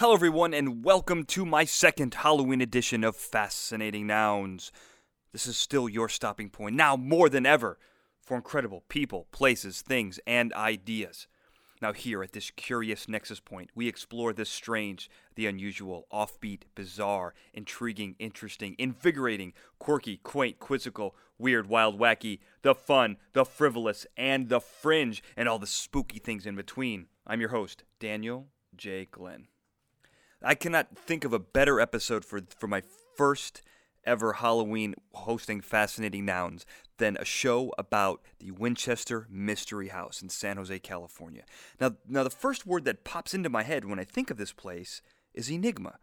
Hello, everyone, and welcome to my second Halloween edition of Fascinating Nouns. This is still your stopping point, now more than ever, for incredible people, places, things, and ideas. Now, here at this curious nexus point, we explore the strange, the unusual, offbeat, bizarre, intriguing, interesting, invigorating, quirky, quaint, quizzical, weird, wild, wacky, the fun, the frivolous, and the fringe, and all the spooky things in between. I'm your host, Daniel J. Glenn. I cannot think of a better episode for for my first ever Halloween hosting Fascinating Nouns than a show about the Winchester Mystery House in San Jose, California. Now, now the first word that pops into my head when I think of this place is enigma.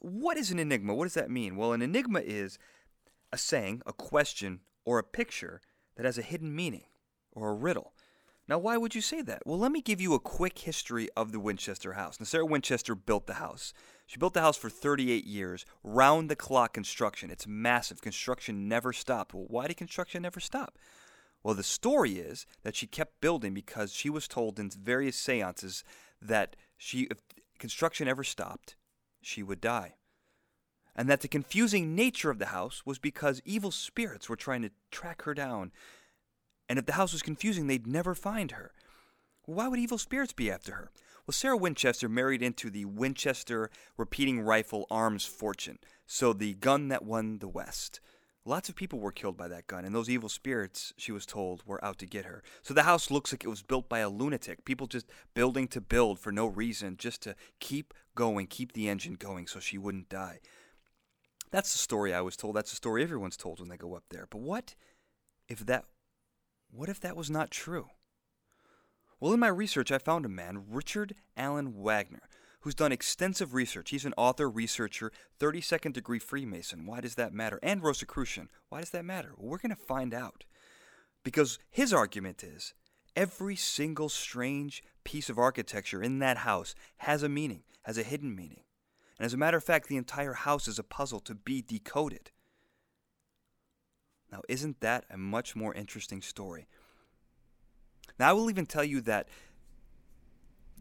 What is an enigma? What does that mean? Well, an enigma is a saying, a question, or a picture that has a hidden meaning or a riddle. Now, why would you say that? Well, let me give you a quick history of the Winchester house. Now, Sarah Winchester built the house. She built the house for 38 years, round the clock construction. It's massive. Construction never stopped. Well, why did construction never stop? Well, the story is that she kept building because she was told in various seances that she, if construction ever stopped, she would die. And that the confusing nature of the house was because evil spirits were trying to track her down and if the house was confusing, they'd never find her. Why would evil spirits be after her? Well, Sarah Winchester married into the Winchester repeating rifle arms fortune, so the gun that won the West. Lots of people were killed by that gun, and those evil spirits, she was told, were out to get her. So the house looks like it was built by a lunatic. People just building to build for no reason, just to keep going, keep the engine going so she wouldn't die. That's the story I was told. That's the story everyone's told when they go up there. But what if that what if that was not true? Well, in my research, I found a man, Richard Allan Wagner, who's done extensive research. He's an author, researcher, 32nd degree Freemason. Why does that matter? And Rosicrucian. Why does that matter? Well, we're going to find out. Because his argument is every single strange piece of architecture in that house has a meaning, has a hidden meaning. And as a matter of fact, the entire house is a puzzle to be decoded. Now, isn't that a much more interesting story? Now, I will even tell you that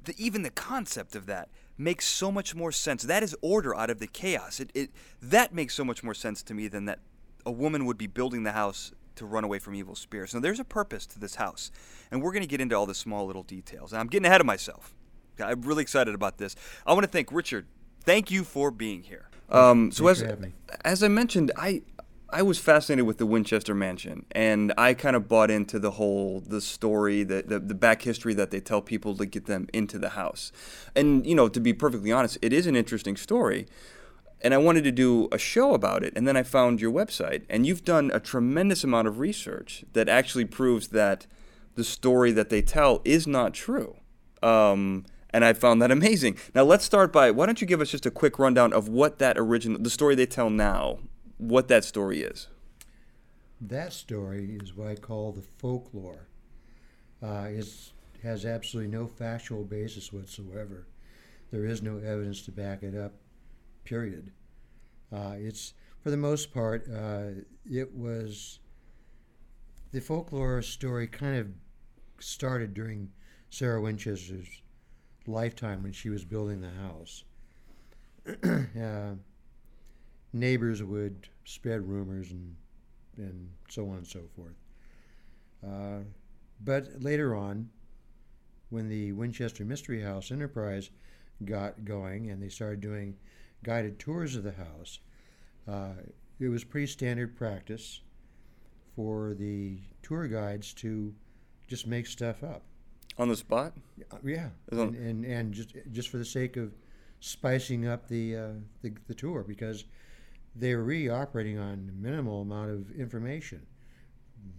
the, even the concept of that makes so much more sense. That is order out of the chaos. It, it, that makes so much more sense to me than that a woman would be building the house to run away from evil spirits. Now, there's a purpose to this house, and we're going to get into all the small little details. And I'm getting ahead of myself. I'm really excited about this. I want to thank Richard. Thank you for being here. Um, so as as I mentioned, I I was fascinated with the Winchester Mansion, and I kind of bought into the whole the story, the, the, the back history that they tell people to get them into the house. And you know, to be perfectly honest, it is an interesting story, and I wanted to do a show about it. And then I found your website, and you've done a tremendous amount of research that actually proves that the story that they tell is not true. Um, and I found that amazing. Now let's start by why don't you give us just a quick rundown of what that original the story they tell now what that story is. That story is what I call the folklore. Uh, it has absolutely no factual basis whatsoever. There is no evidence to back it up, period. Uh, it's, for the most part, uh, it was the folklore story kind of started during Sarah Winchester's lifetime when she was building the house. uh, neighbors would spread rumors and and so on and so forth. Uh, but later on, when the Winchester Mystery House Enterprise got going and they started doing guided tours of the house, uh, it was pretty standard practice for the tour guides to just make stuff up on the spot. Yeah, and, and, and just just for the sake of spicing up the uh, the, the tour because they were really operating on minimal amount of information.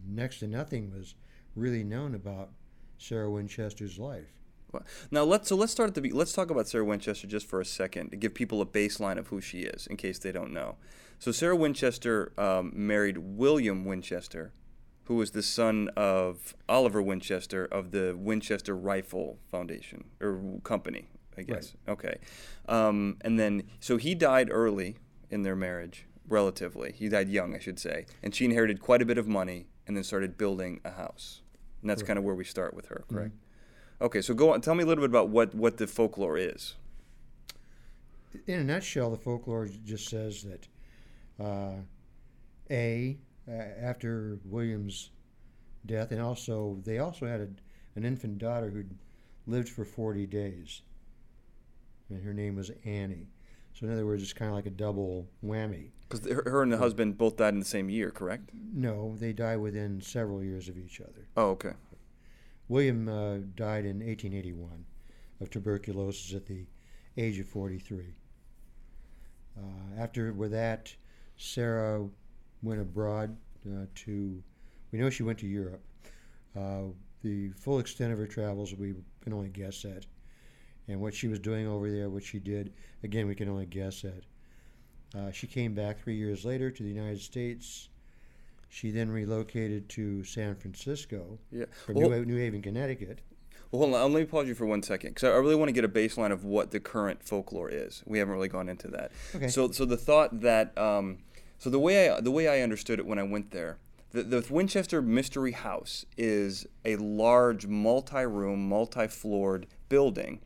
Next to nothing was really known about Sarah Winchester's life. Now let's so let's start at the let's talk about Sarah Winchester just for a second to give people a baseline of who she is in case they don't know. So Sarah Winchester um, married William Winchester, who was the son of Oliver Winchester of the Winchester Rifle Foundation or Company, I guess. Right. Okay, um, and then so he died early in their marriage, relatively. He died young, I should say. And she inherited quite a bit of money and then started building a house. And that's kind of where we start with her, correct? Mm-hmm. Okay, so go on. Tell me a little bit about what, what the folklore is. in a nutshell, the folklore just says that uh, a uh, after William's death, and also they also had a, an infant daughter who lived for 40 days, and her name was Annie. So in other words, it's kind of like a double whammy. Because her and the husband both died in the same year, correct? No, they die within several years of each other. Oh, okay. William uh, died in 1881 of tuberculosis at the age of 43. Uh, after with that, Sarah went abroad uh, to. We know she went to Europe. Uh, the full extent of her travels we can only guess at, and what she was doing over there, what she did, again we can only guess at. Uh, she came back three years later to the United States. She then relocated to San Francisco Yeah. from Well, New, New Haven, Connecticut. Well, hold on. Let me pause you for one second, because I really want to get a baseline of what the current folklore is. We haven't really gone into that. Okay. So, so the thought that, um, so the way I the way I understood it when I went there, the, the Winchester Mystery House is a large, multi-room, multi-floored building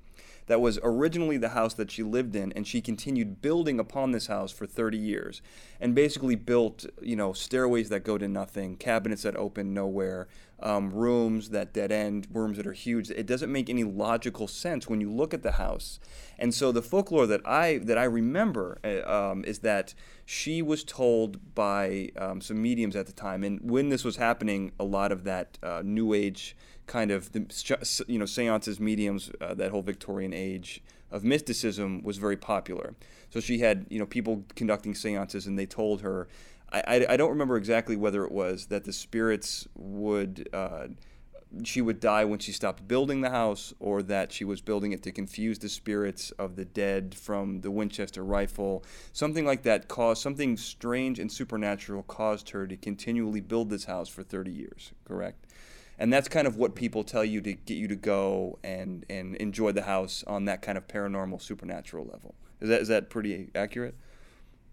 that was originally the house that she lived in, and she continued building upon this house for 30 years, and basically built, you know, stairways that go to nothing, cabinets that open nowhere, um, rooms that dead end, rooms that are huge. It doesn't make any logical sense when you look at the house, and so the folklore that I that I remember uh, um, is that she was told by um, some mediums at the time, and when this was happening, a lot of that uh, New Age kind of the, you know seances, mediums, uh, that whole Victorian age of mysticism was very popular. So she had you know people conducting seances, and they told her. I, I, I don't remember exactly whether it was that the spirits would uh, she would die when she stopped building the house, or that she was building it to confuse the spirits of the dead from the Winchester rifle. Something like that caused something strange and supernatural caused her to continually build this house for 30 years, correct? And that's kind of what people tell you to get you to go and, and enjoy the house on that kind of paranormal, supernatural level. Is that, is that pretty accurate?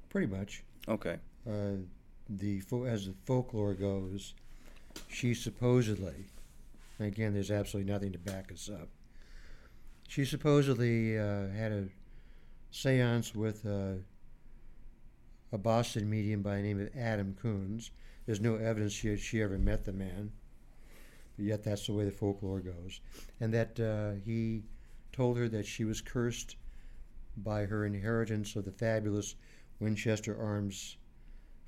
Pretty much. Okay. Uh, the as the folklore goes, she supposedly, again, there's absolutely nothing to back us up. She supposedly uh, had a séance with uh, a Boston medium by the name of Adam Coons. There's no evidence she she ever met the man, but yet that's the way the folklore goes, and that uh, he told her that she was cursed by her inheritance of the fabulous Winchester Arms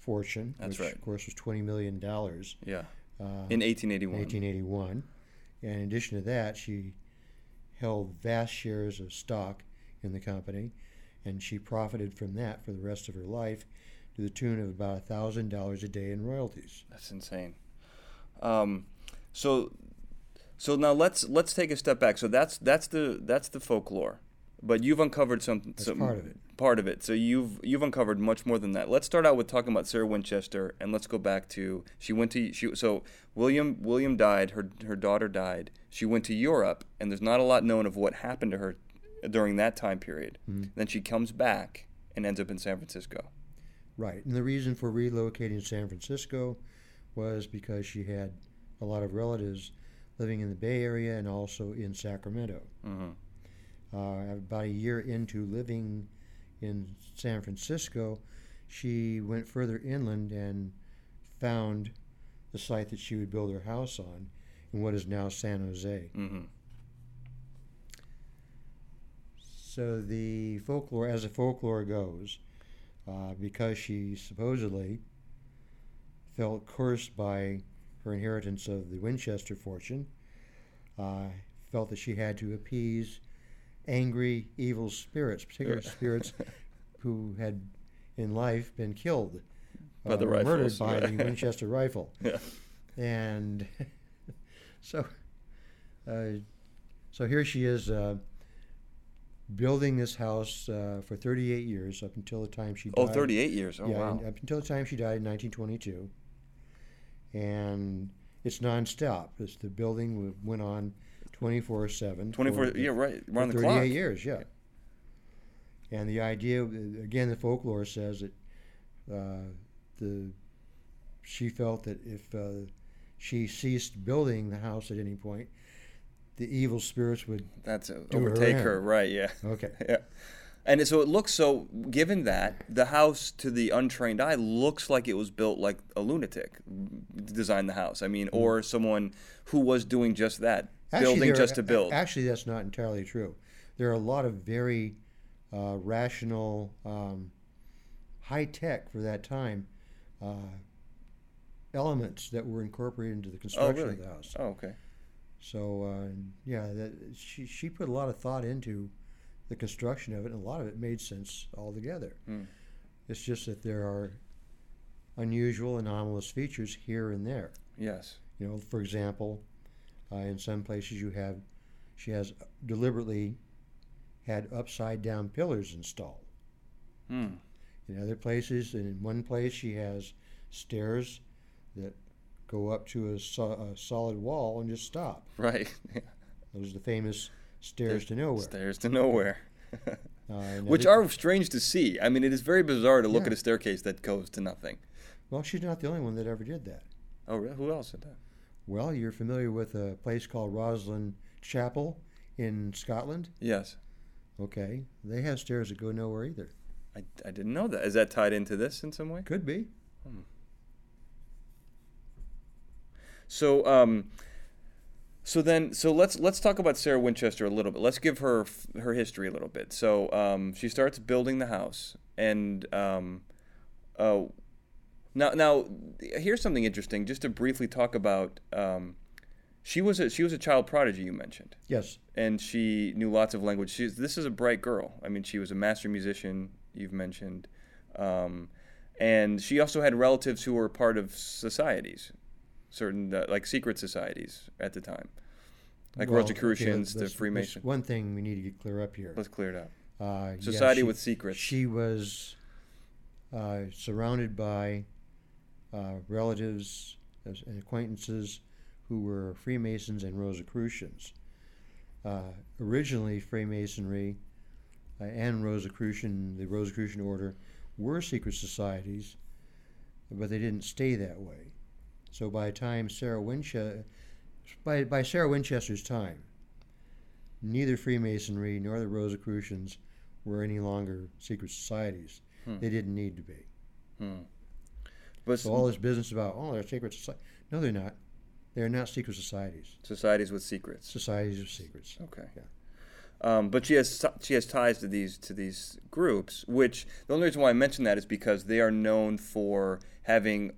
fortune, That's which right. of course was twenty million dollars Yeah. uh, In 1881. 1881. And in addition to that, she held vast shares of stock in the company, and she profited from that for the rest of her life, to the tune of about thousand dollars a day in royalties. That's insane. Um, so, so now let's let's take a step back. So that's that's the that's the folklore, but you've uncovered some That's some part of it. Part of it. So you've you've uncovered much more than that. Let's start out with talking about Sarah Winchester, and let's go back to she went to she so William William died. Her her daughter died. She went to Europe, and there's not a lot known of what happened to her during that time period. Then she comes back and ends up in San Francisco. Right. And the reason for relocating to San Francisco was because she had a lot of relatives living in the Bay Area and also in Sacramento. hmm Uh, about a year into living in San Francisco, she went further inland and found the site that she would build her house on in what is now San Jose. hmm So the folklore, as the folklore goes, uh, because she supposedly felt cursed by her inheritance of the Winchester fortune, uh, felt that she had to appease angry, evil spirits, particularly spirits who had in life been killed By the or murdered by the Winchester rifle. Yeah. And so, uh, so here she is uh, building this house uh, for 38 years up until the time she died. Oh, 38 years. Oh, yeah, wow. up until the time she died in 1922. And it's nonstop. It's, the building went on 24 7. 24, yeah, right. We're on the 38 clock. years, yeah. And the idea, again, the folklore says that uh, the she felt that if uh, she ceased building the house at any point, the evil spirits would. That's a, her overtake in. her, right? Yeah. Okay. Yeah. And so it looks so. Given that the house to the untrained eye looks like it was built like a lunatic designed the house. I mean, Mm-hmm. or someone who was doing just that, building there- just to build. Actually, that's not entirely true. There are a lot of very uh, rational, um, high tech for that time uh, elements that were incorporated into the oh, construction really? of the house. Oh, okay. So uh, yeah, that, she she put a lot of thought into the construction of it, and a lot of it made sense altogether. Hmm. It's just that there are unusual, anomalous features here and there. Yes. You know, for example, uh, in some places you have, she has deliberately had upside down pillars installed. Hmm. In other places, and in one place, she has stairs that go up to a, so- a solid wall and just stop. Right. Those are the famous stairs to nowhere. Stairs to nowhere. Uh, Which are strange to see. I mean, it is very bizarre to look Yeah. at a staircase that goes to nothing. well, she's not the only one that ever did that. Oh, really? Who else did that? Well, you're familiar with a place called Rosslyn Chapel in Scotland. Yes. Okay, they have stairs that go nowhere either. I, I didn't know that. Is that tied into this in some way? Could be. So, um, so then, so let's let's talk about Sarah Winchester a little bit. Let's give her her history a little bit. So, um, she starts building the house, and um, uh, now now here's something interesting. Just to briefly talk about, um, she was a she was a child prodigy. You mentioned. Yes. and she knew lots of language. She's this is a bright girl. I mean, she was a master musician. You've mentioned, um, and she also had relatives who were part of societies, certain uh, like secret societies at the time, like Well, Rosicrucians, let's- the Freemasons. One thing we need to get clear up here. Let's clear it up. Uh, yeah, Society she- with secrets. She was uh, surrounded by relatives and acquaintances who were Freemasons and Rosicrucians. Uh, originally, Freemasonry uh, and Rosicrucian, the Rosicrucian order, were secret societies, but they didn't stay that way. So by the time Sarah Winchester, by, by Sarah Winchester's time, neither Freemasonry nor the Rosicrucians were any longer secret societies. Hmm. They didn't need to be. Hmm. But So all this business about oh they're secret society. No, they're not. They're not secret societies. societies with secrets. Societies of secrets. Okay. Yeah. Um, but she has she has ties to these to these groups, which the only reason why I mention that is because they are known for having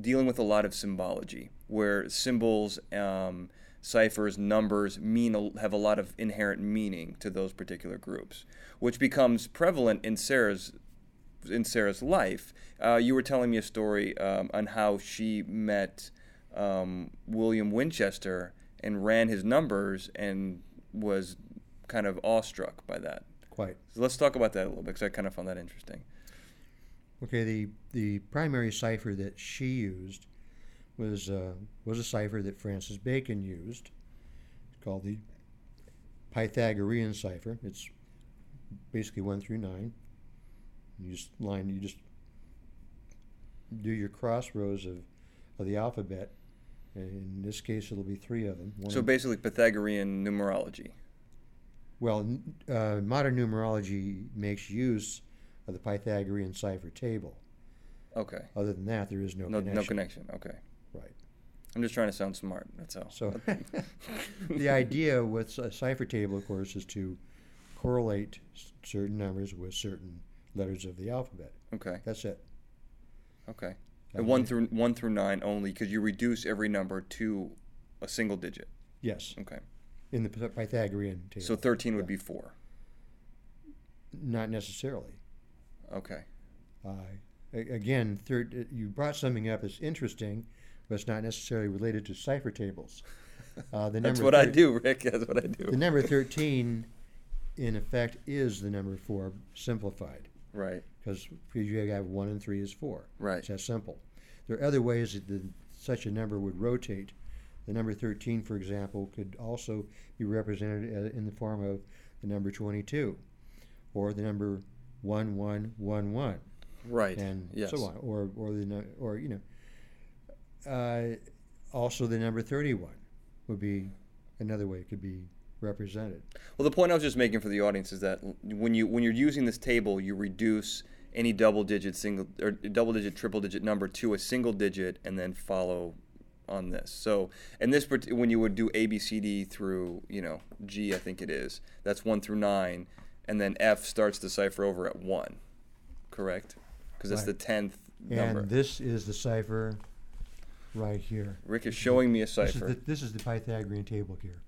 dealing with a lot of symbology, where symbols, um, ciphers, numbers mean have a lot of inherent meaning to those particular groups, which becomes prevalent in Sarah's in Sarah's life. Uh, you were telling me a story um, on how she met um, William Winchester and ran his numbers and was kind of awestruck by that. Quite. So let's talk about that a little bit because I kind of found that interesting. Okay. The the primary cipher that she used was uh, was a cipher that Francis Bacon used. It's called the Pythagorean cipher. It's basically one through nine. You just line. You just do your crossrows of, of the alphabet. And in this case, it'll be three of them. One So basically, Pythagorean numerology. Well, uh, modern numerology makes use of the Pythagorean cipher table. Okay. Other than that, there is no, No, connection. no connection. Okay. Right. I'm just trying to sound smart. That's all. So, the idea with a cipher table, of course, is to correlate certain numbers with certain letters of the alphabet. Okay. That's it. Okay. That And one through one through nine only because you reduce every number to a single digit. Yes, Okay. in the Pythagorean table. So 13 would be four. Not necessarily. Okay. Uh, again, third, you brought something up that's interesting, but it's not necessarily related to cipher tables. Uh, the That's what I do, Rick. That's what I do. The number 13, in effect, is the number 4 simplified Right. because you have 1 and 3 is 4. Right. It's that simple. There are other ways that the, such a number would rotate. The number 13, for example, could also be represented in the form of the number 22 or the number 1111 Right. and yes. so on, or or the or you know, uh, also the number thirty-one would be another way it could be represented. Well, the point I was just making for the audience is that when you when you're using this table, you reduce any double digit single or double digit triple digit number to a single digit and then follow on this. So, and this when you would do A B C D through, you know, G I think it is. That's 1 through 9 and then F starts the cipher over at 1. Correct? Because that's Right. the 10th number. And this is the cipher right here. Rick is showing me a This is, cipher. the, this is the Pythagorean table here.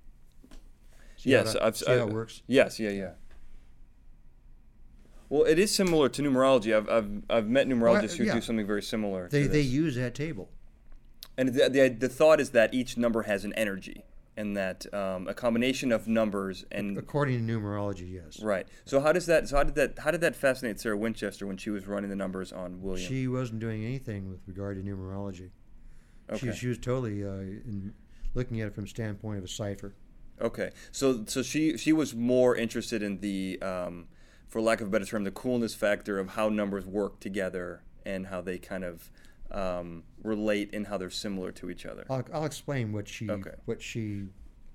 See how yes, that- I've see how it works. Yes, yeah, yeah. Well, it is similar to numerology. I've I've, I've met numerologists who yeah. do something very similar. They they use that table. And the, the, the thought is that each number has an energy, and that um, a combination of numbers and According to numerology, yes. right. So how does that? So how did that? How did that fascinate Sarah Winchester when she was running the numbers on William? She wasn't doing anything with regard to numerology. okay. She, she was totally uh, in, looking at it from the standpoint of a cipher. Okay. So so she she was more interested in the, um, for lack of a better term, the coolness factor of how numbers work together and how they kind of um, relate and how they're similar to each other. I'll, I'll explain what she Okay. what she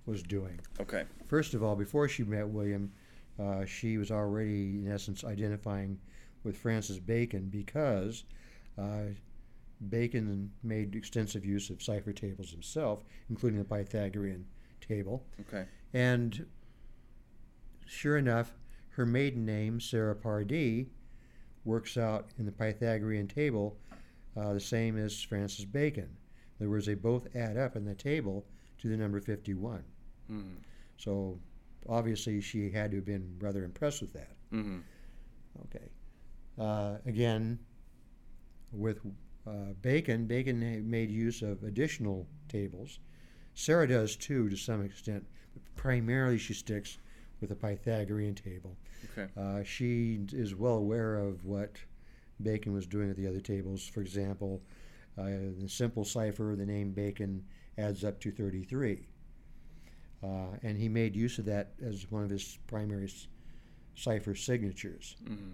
was doing. Okay. First of all, before she met William, uh, she was already, in essence, identifying with Francis Bacon because uh, Bacon made extensive use of cipher tables himself, including the Pythagorean table. Okay. And sure enough, her maiden name, Sarah Pardee, works out in the Pythagorean table uh, the same as Francis Bacon. In other words, they both add up in the table to the number 51. hmm So obviously she had to have been rather impressed with that. hmm Okay. Uh, again, with uh, Bacon, Bacon made use of additional tables. Sarah does too, to some extent, but primarily she sticks with the Pythagorean table. Okay. Uh, she is well aware of what Bacon was doing with the other tables. For example, uh, the simple cipher, the name Bacon adds up to 33. Uh, and he made use of that as one of his primary s- cipher signatures. hmm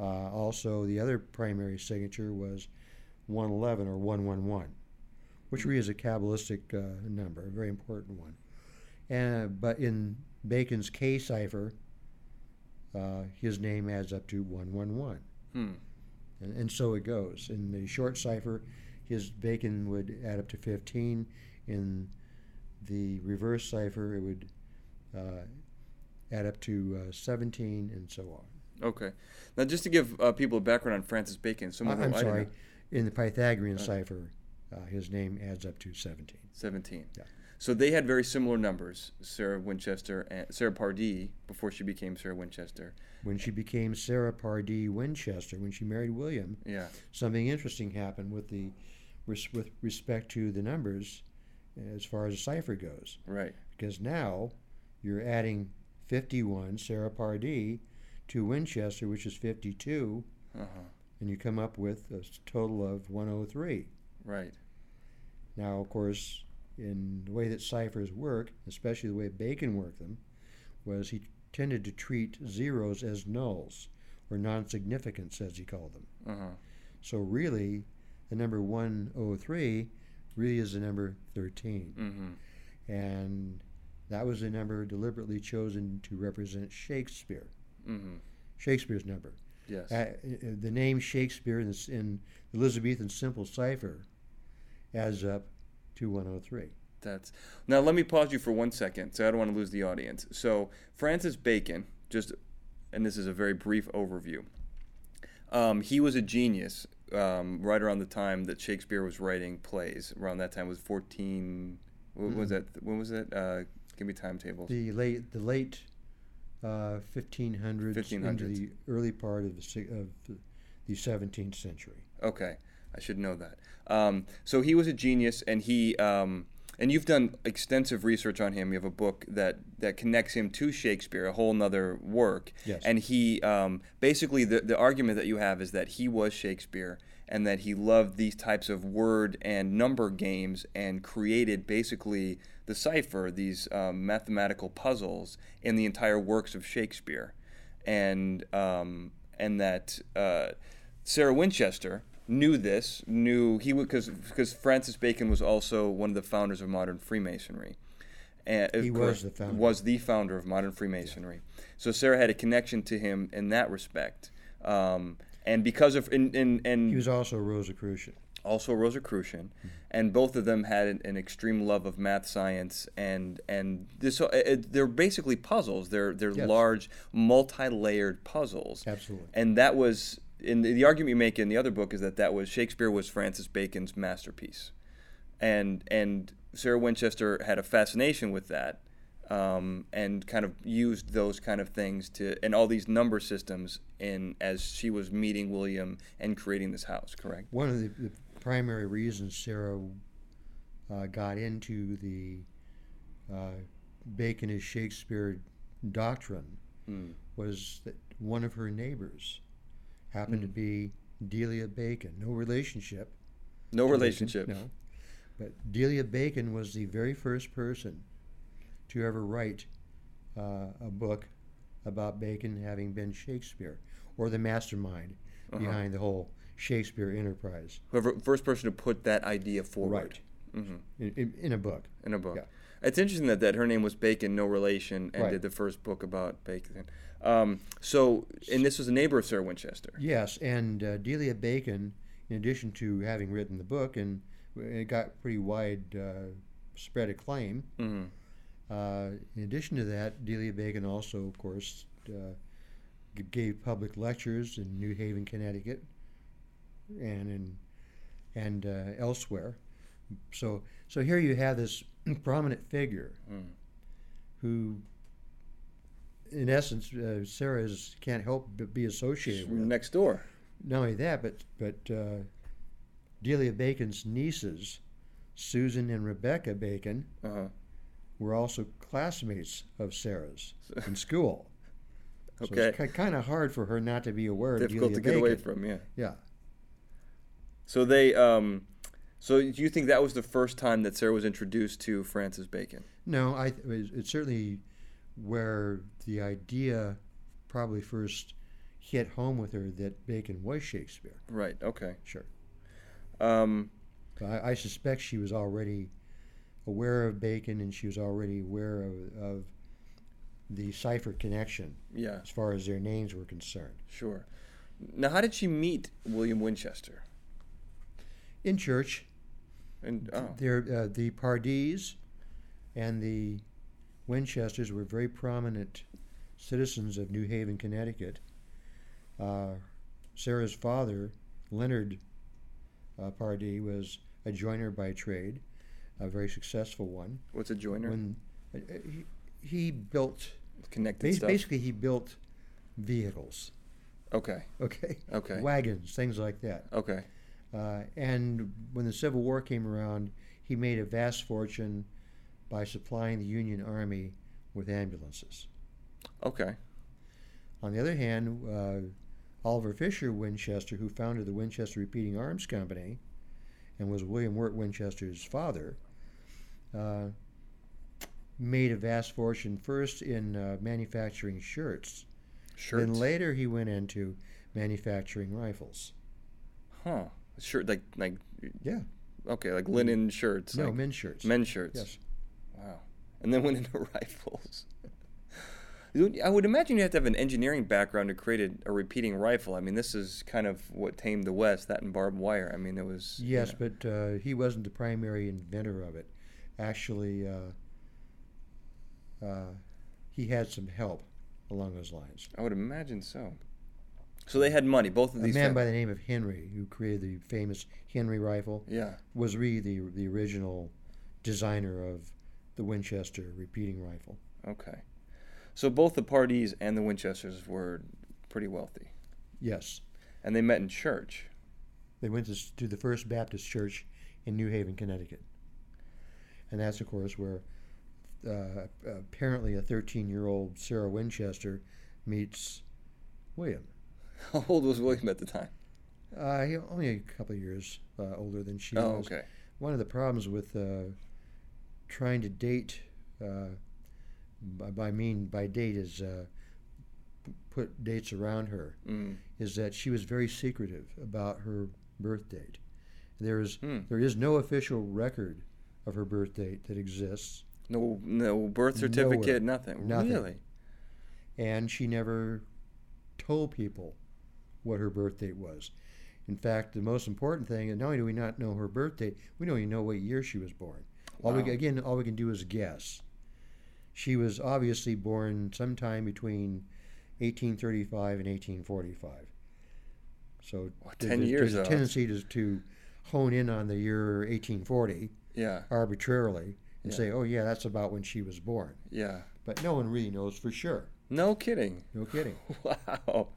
Uh, also, the other primary signature was 111 or 111, which really is a Kabbalistic uh, number, a very important one. And, but in Bacon's K cipher, uh, his name adds up to 111. Hmm. And, and so it goes. In the short cipher, his Bacon would add up to 15. In the reverse cipher, it would uh, add up to uh, 17, and so on. Okay. Now, just to give uh, people a background on Francis Bacon, someone I'm who sorry. In the Pythagorean Okay. cipher, uh, his name adds up to 17. 17. Yeah. So they had very similar numbers, Sarah Winchester and Sarah Pardee before she became Sarah Winchester. When she became Sarah Pardee Winchester, when she married William, Yeah. something interesting happened with the with respect to the numbers as far as the cipher goes. Right. Because now you're adding 51, Sarah Pardee, to Winchester, which is 52, Uh-huh. and you come up with a total of 103. Right. Now, of course, in the way that ciphers work, especially the way Bacon worked them, was he tended to treat zeros as nulls, or non-significants, as he called them. Uh-huh. So really, the number 103 really is the number 13. Mm-hmm. And that was a number deliberately chosen to represent Shakespeare, Mm-hmm. Shakespeare's number. Yes. Uh, the name Shakespeare in, in Elizabethan simple cipher adds up to 103. That's now. Let me pause you for one second, so I don't want to lose the audience. So Francis Bacon, just, and this is a very brief overview. Um, he was a genius um, right around the time that Shakespeare was writing plays. Around that time was fourteen. What was that? When was it? Uh, give me timetables. The late, the late uh, 1500s, into the early part of the, of the, the 17th century. Okay, I should know that. Um, so he was a genius, and he um, and you've done extensive research on him. You have a book that that connects him to Shakespeare, a whole nother work. Yes. And he um, basically the the argument that you have is that he was Shakespeare, and that he loved these types of word and number games, and created basically the cipher, these um, mathematical puzzles in the entire works of Shakespeare, and um, and that. Uh, Sarah Winchester knew this, knew he would because because Francis Bacon was also one of the founders of modern Freemasonry, And He of was course, the founder. Was the founder of modern Freemasonry. So Sarah had a connection to him in that respect. Um, and because of and and, and He was also a Rosicrucian. Also Rosicrucian, and both of them had an, an extreme love of math, science, and and this. It, they're basically puzzles. They're they're Yes. large, multi-layered puzzles. Absolutely. And that was in the, the argument you make in the other book is that that was Shakespeare was Francis Bacon's masterpiece, and and Sarah Winchester had a fascination with that. Um, and kind of used those kind of things to and all these number systems in as she was meeting William and creating this house, correct? One of the, the primary reason Sarah uh, got into the uh, Bacon is Shakespeare doctrine Mm. was that one of her neighbors happened to Mm. be Delia Bacon. No relationship. No to Bacon, relationship. no. But Delia Bacon was the very first person to ever write uh, a book about Bacon having been Shakespeare or the mastermind Uh-huh. behind the whole Shakespeare enterprise. Whoever first person to put that idea forward Right. hmm In, in, in a book. in a book. Yeah. It's interesting that, that her name was Bacon, no relation, and Right. did the first book about Bacon. Um, so, and this was a neighbor of Sarah Winchester. Yes, and uh, Delia Bacon, in addition to having written the book, and it got pretty wide uh, spread acclaim. hmm Uh, in addition to that, Delia Bacon also, of course, uh, g- gave public lectures in New Haven, Connecticut, and in and uh, elsewhere. So, so here you have this prominent figure Mm. who, in essence, uh, Sarah is, can't help but be associated with. Next door. Not only that, but but uh, Delia Bacon's nieces, Susan and Rebecca Bacon, Uh-huh. were also classmates of Sarah's in school. So Okay. it's kind of hard for her not to be aware of Difficult Delia to get Bacon. away from, yeah. Yeah. So they, um, so do you think that was the first time that Sarah was introduced to Francis Bacon? No, I it's certainly where the idea probably first hit home with her that Bacon was Shakespeare. Right. Okay. Sure. Um, I, I suspect she was already aware of Bacon and she was already aware of, of the cipher connection yeah. as far as their names were concerned. Sure. Now, how did she meet William Winchester? In church, And oh, there, uh, the Pardees and the Winchesters were very prominent citizens of New Haven, Connecticut. Uh, Sarah's father, Leonard uh, Pardee, was a joiner by trade, a very successful one. what's a joiner? When uh, he, he built, Connected bas- stuff. basically, he built vehicles. Okay. Okay, Okay. wagons, things like that. Okay. Uh, and when the Civil War came around, he made a vast fortune by supplying the Union Army with ambulances. Okay. On the other hand, uh, Oliver Fisher Winchester, who founded the Winchester Repeating Arms Company and was William Wirt Winchester's father, uh, made a vast fortune first in uh, manufacturing shirts. Shirts. Then later he went into manufacturing rifles. Huh. Shirt like like Yeah. okay like linen shirts. no, like men's shirts. men's shirts. Yes. Wow. And then went into rifles. I would imagine you have to have an engineering background to create a, a repeating rifle. I mean, this is kind of what tamed the West, that and barbed wire. I mean, it was. you Yes, know. but uh, he wasn't the primary inventor of it. Actually, uh, uh, he had some help along those lines. I would imagine so. So they had money, both of these. A man fam- by the name of Henry, who created the famous Henry rifle, yeah. was really the, the original designer of the Winchester repeating rifle. Okay. So both the Pardees and the Winchesters were pretty wealthy, Yes, and they met in church. they went to, to the First Baptist Church in New Haven, Connecticut. And that's, of course, where uh, apparently a 13 year old Sarah Winchester meets William. How old was William at the time? Uh, he only a couple of years uh, older than she Oh, was. okay. One of the problems with uh, trying to date, uh, by, by mean by date is uh, put dates around her, Mm. is that she was very secretive about her birth date. There is Hmm. there is no official record of her birth date that exists. No, no birth certificate, nothing. Nothing. Really? and she never told people what her birth date was. In fact, the most important thing, and not only do we not know her birth date, we don't even know what year she was born. All Wow. we, again, all we can do is guess. She was obviously born sometime between 1835 and 1845. So Wow, there's 10 a- years, There's a tendency to, to hone in on the year 1840 Yeah, arbitrarily and Yeah. say, "Oh yeah, that's about when she was born." yeah. But no one really knows for sure. No kidding. No kidding. Wow.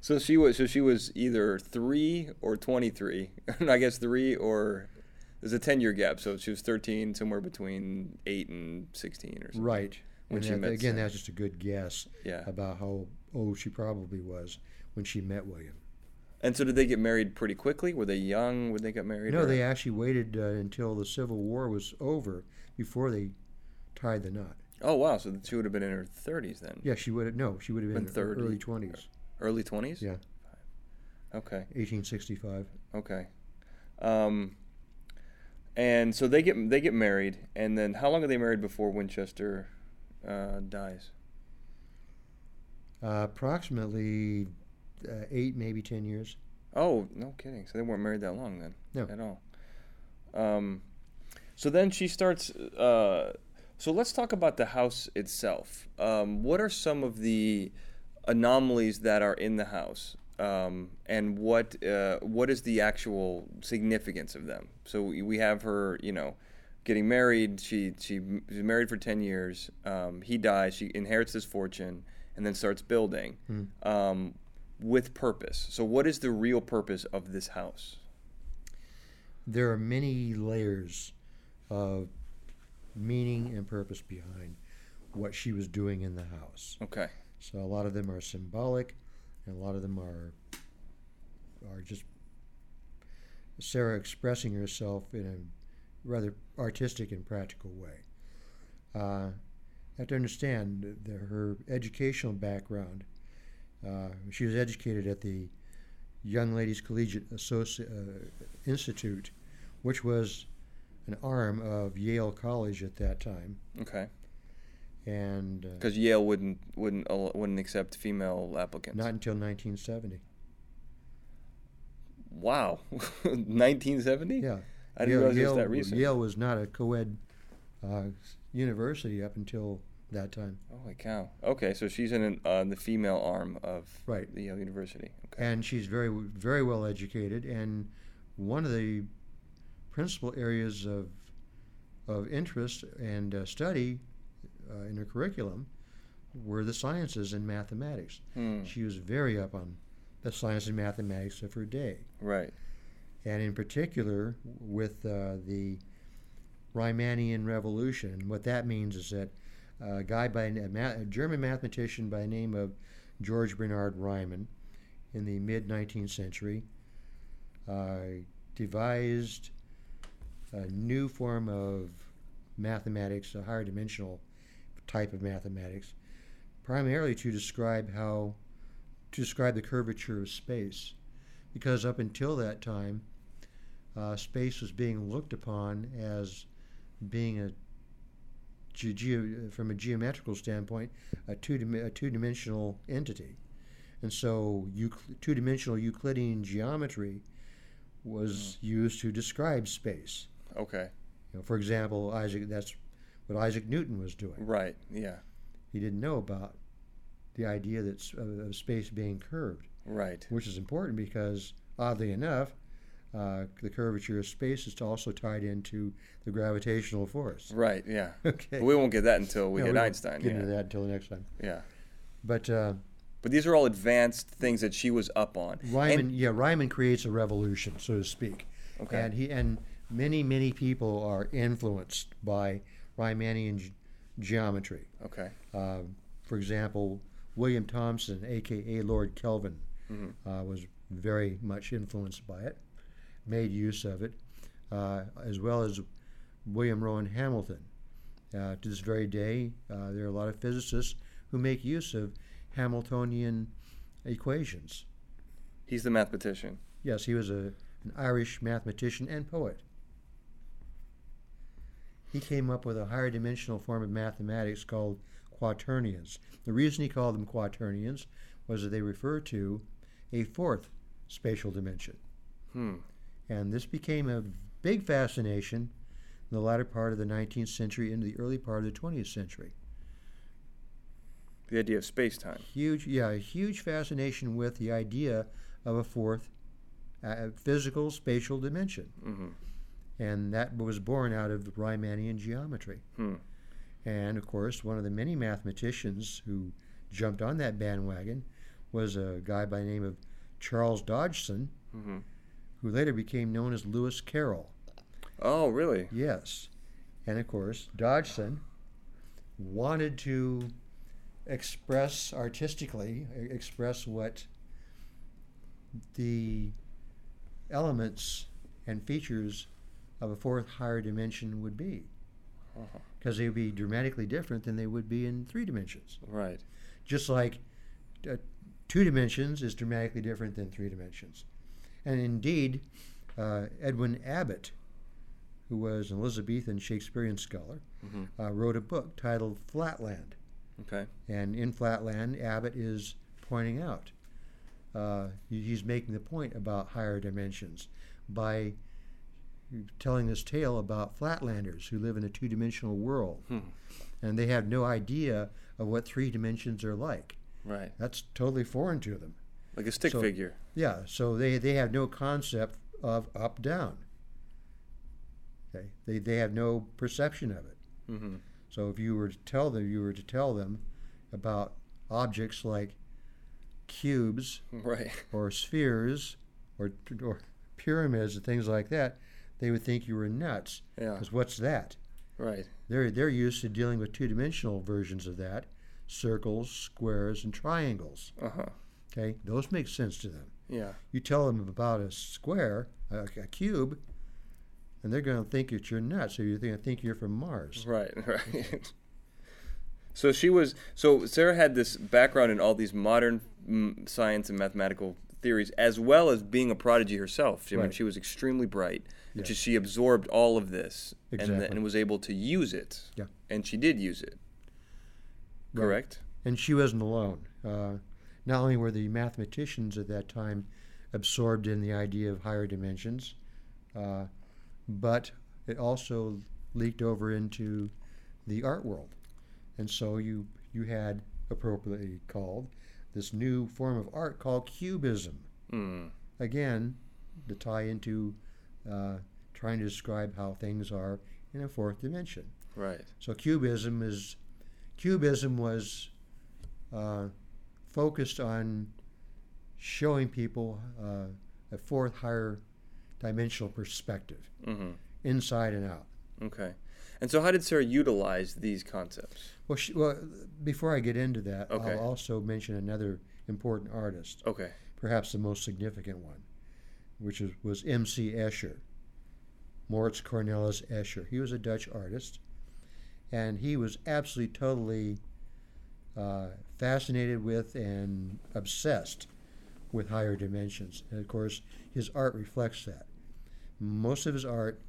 So she was so she was either three or twenty three. I guess three or there's a ten year gap, so she was thirteen, somewhere between eight and sixteen or something. Right. When and she that- met again, that's just a good guess Yeah. about how old she probably was when she met William. And so did they get married pretty quickly? Were they young when they got married? No, or- they actually waited uh, until the Civil War was over before they tied the knot. Oh wow, so she would have been in her thirties then. Yeah, she would have. No, she would have been, Been 30. early twenties. Early twenties? Yeah. Okay. 1865. Okay. Um and so they get they get married and then how long are they married before Winchester uh, dies? Uh, approximately uh, eight, maybe ten years. Oh, no kidding. So they weren't married that long then? No. At all. Um, so then she starts. Uh, so let's talk about the house itself. Um, what are some of the anomalies that are in the house? Um, and what uh, what is the actual significance of them? So we we have her, you know, getting married. She she she's married for ten years. Um, he dies. She inherits his fortune and then starts building um, with purpose. So what is the real purpose of this house? There are many layers of meaning and purpose behind what she was doing in the house. Okay. So a lot of them are symbolic, and a lot of them are are just Sarah expressing herself in a rather artistic and practical way. Uh, you have to understand the, her educational background. Uh, she was educated at the Young Ladies Collegiate Associ- uh, Institute, which was an arm of Yale College at that time, Okay. and uh, Because Yale wouldn't wouldn't wouldn't accept female applicants. not until 1970. wow. 1970. Yeah. I didn't Yale, realize it was Yale, that recent. Yale was not a co-ed uh, university up until that time. Holy cow. Okay, so she's in an, uh, the female arm of Right. the Yale University. Okay. And she's very, very well educated. And one of the principal areas of of interest and uh, study uh, in her curriculum were the sciences and mathematics. Hmm. She was very up on the science and mathematics of her day. Right. and in particular with uh, the Riemannian Revolution. What that means is that a guy by a, ma- a German mathematician by the name of George Bernard Riemann in the mid 19th century uh, devised a new form of mathematics, a higher dimensional type of mathematics, primarily to describe how to describe the curvature of space. Because up until that time, uh, space was being looked upon as being a ge- from a geometrical standpoint a two a two dimensional entity, and so two dimensional Euclidean geometry was used to describe space. Okay. You know, for example, Isaac that's what Isaac Newton was doing. Right. Yeah. He didn't know about the idea that of, space being curved Right. which is important because, oddly enough, uh, the curvature of space is also tied into the gravitational force. Right. Yeah. Okay. But we won't get that until we No, hit won't Einstein. Get Yeah. into that until the next time. Yeah. But uh, But these are all advanced things that she was up on. Riemann, And- yeah, Riemann creates a revolution, so to speak. Okay. And he and many many people are influenced by Riemannian ge- geometry. okay. Uh, for example, William Thomson, aka Lord Kelvin, Mhm. uh, was very much influenced by it, made use of it, uh, as well as William Rowan Hamilton. Uh, to this very day, uh, there are a lot of physicists who make use of Hamiltonian equations. He's the mathematician. Yes, he was a, an Irish mathematician and poet. he came up with a higher dimensional form of mathematics called quaternions. The reason he called them quaternions was that they refer to a fourth spatial dimension. Hmm. And this became a big fascination in the latter part of the 19th century into the early part of the 20th century. The idea of space time. Huge, yeah, a huge fascination with the idea of a fourth uh, physical spatial dimension. Mm-hmm. And that was born out of Riemannian geometry. Hmm. And of course, one of the many mathematicians who jumped on that bandwagon was a guy by the name of Charles Dodgson, Mm-hmm. who later became known as Lewis Carroll. Oh, really? Yes. And of course, Dodgson wanted to express artistically, express what the elements and features of a fourth higher dimension would be. Uh-huh. Because they would be dramatically different than they would be in three dimensions. Right. Just like uh, two dimensions is dramatically different than three dimensions. And indeed, uh, Edwin Abbott, who was an Elizabethan Shakespearean scholar, Mm-hmm. uh, wrote a book titled Flatland. Okay. And in Flatland, Abbott is pointing out, uh, he's making the point about higher dimensions by telling this tale about flatlanders who live in a two dimensional world. Hmm. And they have no idea of what three dimensions are like. Right. That's totally foreign to them. Like a stick So- figure. Yeah, so they, they have no concept of up down. Okay, they, they have no perception of it. Mm-hmm. So if you were to tell them, you were to tell them about objects like cubes Right. or spheres or, or pyramids and things like that, they would think you were nuts. Yeah. Because what's that? Right. They're, they're used to dealing with two dimensional versions of that circles, squares, and triangles. Uh huh. Okay, those make sense to them. Yeah. You tell them about a square, a, a cube, and they're going to think that you're nuts. So you're going to think you're from Mars. Right. Right. So she was. So Sarah had this background in all these modern mm, science and mathematical theories, as well as being a prodigy herself. I mean, Right. she was extremely bright. And she, she absorbed all of this and, Exactly. and was able to use it. Yeah. And she did use it. Right. Correct. And she wasn't alone. Uh, not only were the mathematicians at that time absorbed in the idea of higher dimensions, uh, but it also leaked over into the art world. And so you, you had, appropriately called, this new form of art called cubism. Mm. Again, to tie into uh, trying to describe how things are in a fourth dimension. Right. So cubism is cubism was uh, focused on showing people uh, a fourth higher dimensional perspective, Mm-hmm. inside and out. Okay. And so, how did Sarah utilize these concepts? Well, she, well before I get into that, Okay. I'll also mention another important artist, Okay. perhaps the most significant one, which is, was M.C. Escher, Moritz Cornelis Escher. He was a Dutch artist, and he was absolutely, totally uh, fascinated with and obsessed with higher dimensions. And of course, his art reflects that. Most of his art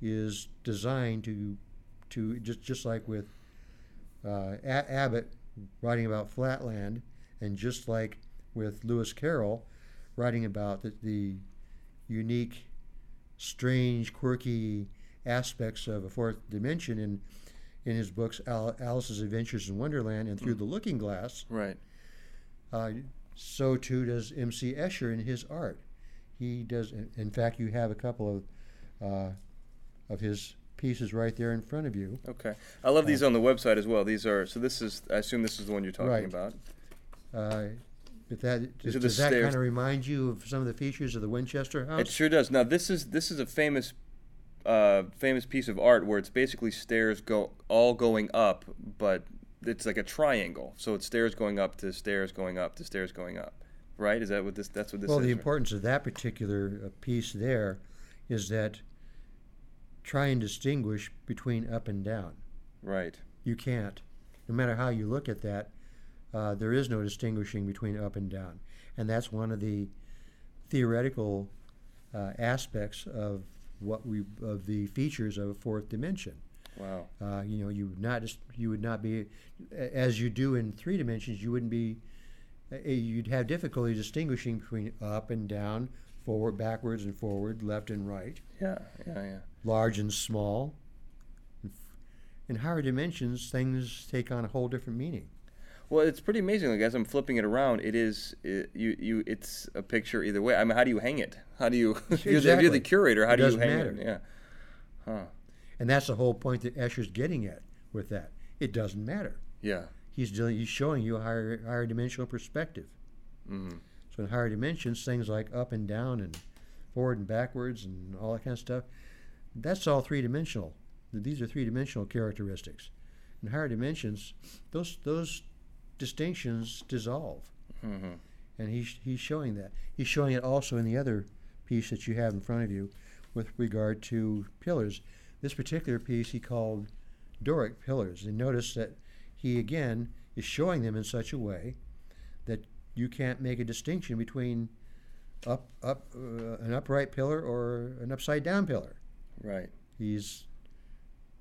is designed to, to just just like with uh, A- Abbott writing about Flatland, and just like with Lewis Carroll writing about the, the unique, strange, quirky aspects of a fourth dimension in in his books Al- Alice's Adventures in Wonderland and Through the Looking Glass. Right. Uh, so too does M.C. Escher in his art. He does. In fact, you have a couple of uh, of his pieces right there in front of you. Okay. I love these on the website as well. These are so. This is. I assume this is the one you're talking Right. about. Uh, if that These does, are the does that stairs. kind of remind you of some of the features of the Winchester House? It sure does. Now this is this is a famous, uh, famous piece of art where it's basically stairs go all going up, but it's like a triangle. So it's stairs going up to stairs going up to stairs going up. Right? Is that what this? That's what this well, is. the right? importance of that particular uh, piece there is that try and distinguish between up and down. Right. You can't. No matter how you look at that, uh, there is no distinguishing between up and down. And that's one of the theoretical uh, aspects of what we of the features of a fourth dimension. Wow. Uh, you know, you would not just you would not be as you do in three dimensions. You wouldn't be. You'd have difficulty distinguishing between up and down, forward, backwards, and forward, left and right, Yeah. Yeah. Yeah. Large and small. In higher dimensions, things take on a whole different meaning. Well, it's pretty amazing. Like as I'm flipping it around, it is it, you you. It's a picture either way. I mean, how do you hang it? How do you? if, you're the, you're the curator, how It do you hang matter. it? Yeah. Huh. And that's the whole point that Escher's getting at with that. It doesn't matter. Yeah. He's dealing, he's showing you a higher higher dimensional perspective. hmm So in higher dimensions, things like up and down and forward and backwards and all that kind of stuff, that's all three dimensional. These are three dimensional characteristics. In higher dimensions, those those distinctions dissolve, hmm and he's he's showing that. He's showing it also in the other piece that you have in front of you, with regard to pillars. This particular piece he called Doric pillars, and notice that he again is showing them in such a way that you can't make a distinction between up up uh, an upright pillar or an upside down pillar. Right. He's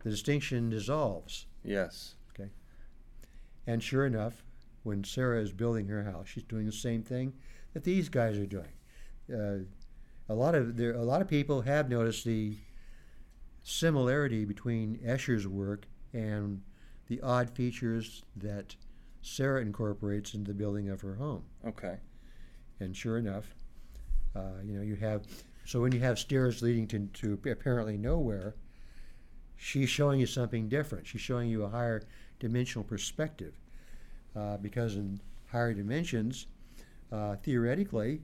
the distinction dissolves. Yes. Okay. And sure enough, when Sarah is building her house, she's doing the same thing that these guys are doing. Uh, a lot of there, a lot of people have noticed the similarity between Escher's work and the odd features that Sarah incorporates into the building of her home. Okay. And sure enough, uh, you know, you have so when you have stairs leading to, to apparently nowhere, she's showing you something different. She's showing you a higher dimensional perspective. Uh, because in higher dimensions, uh, theoretically,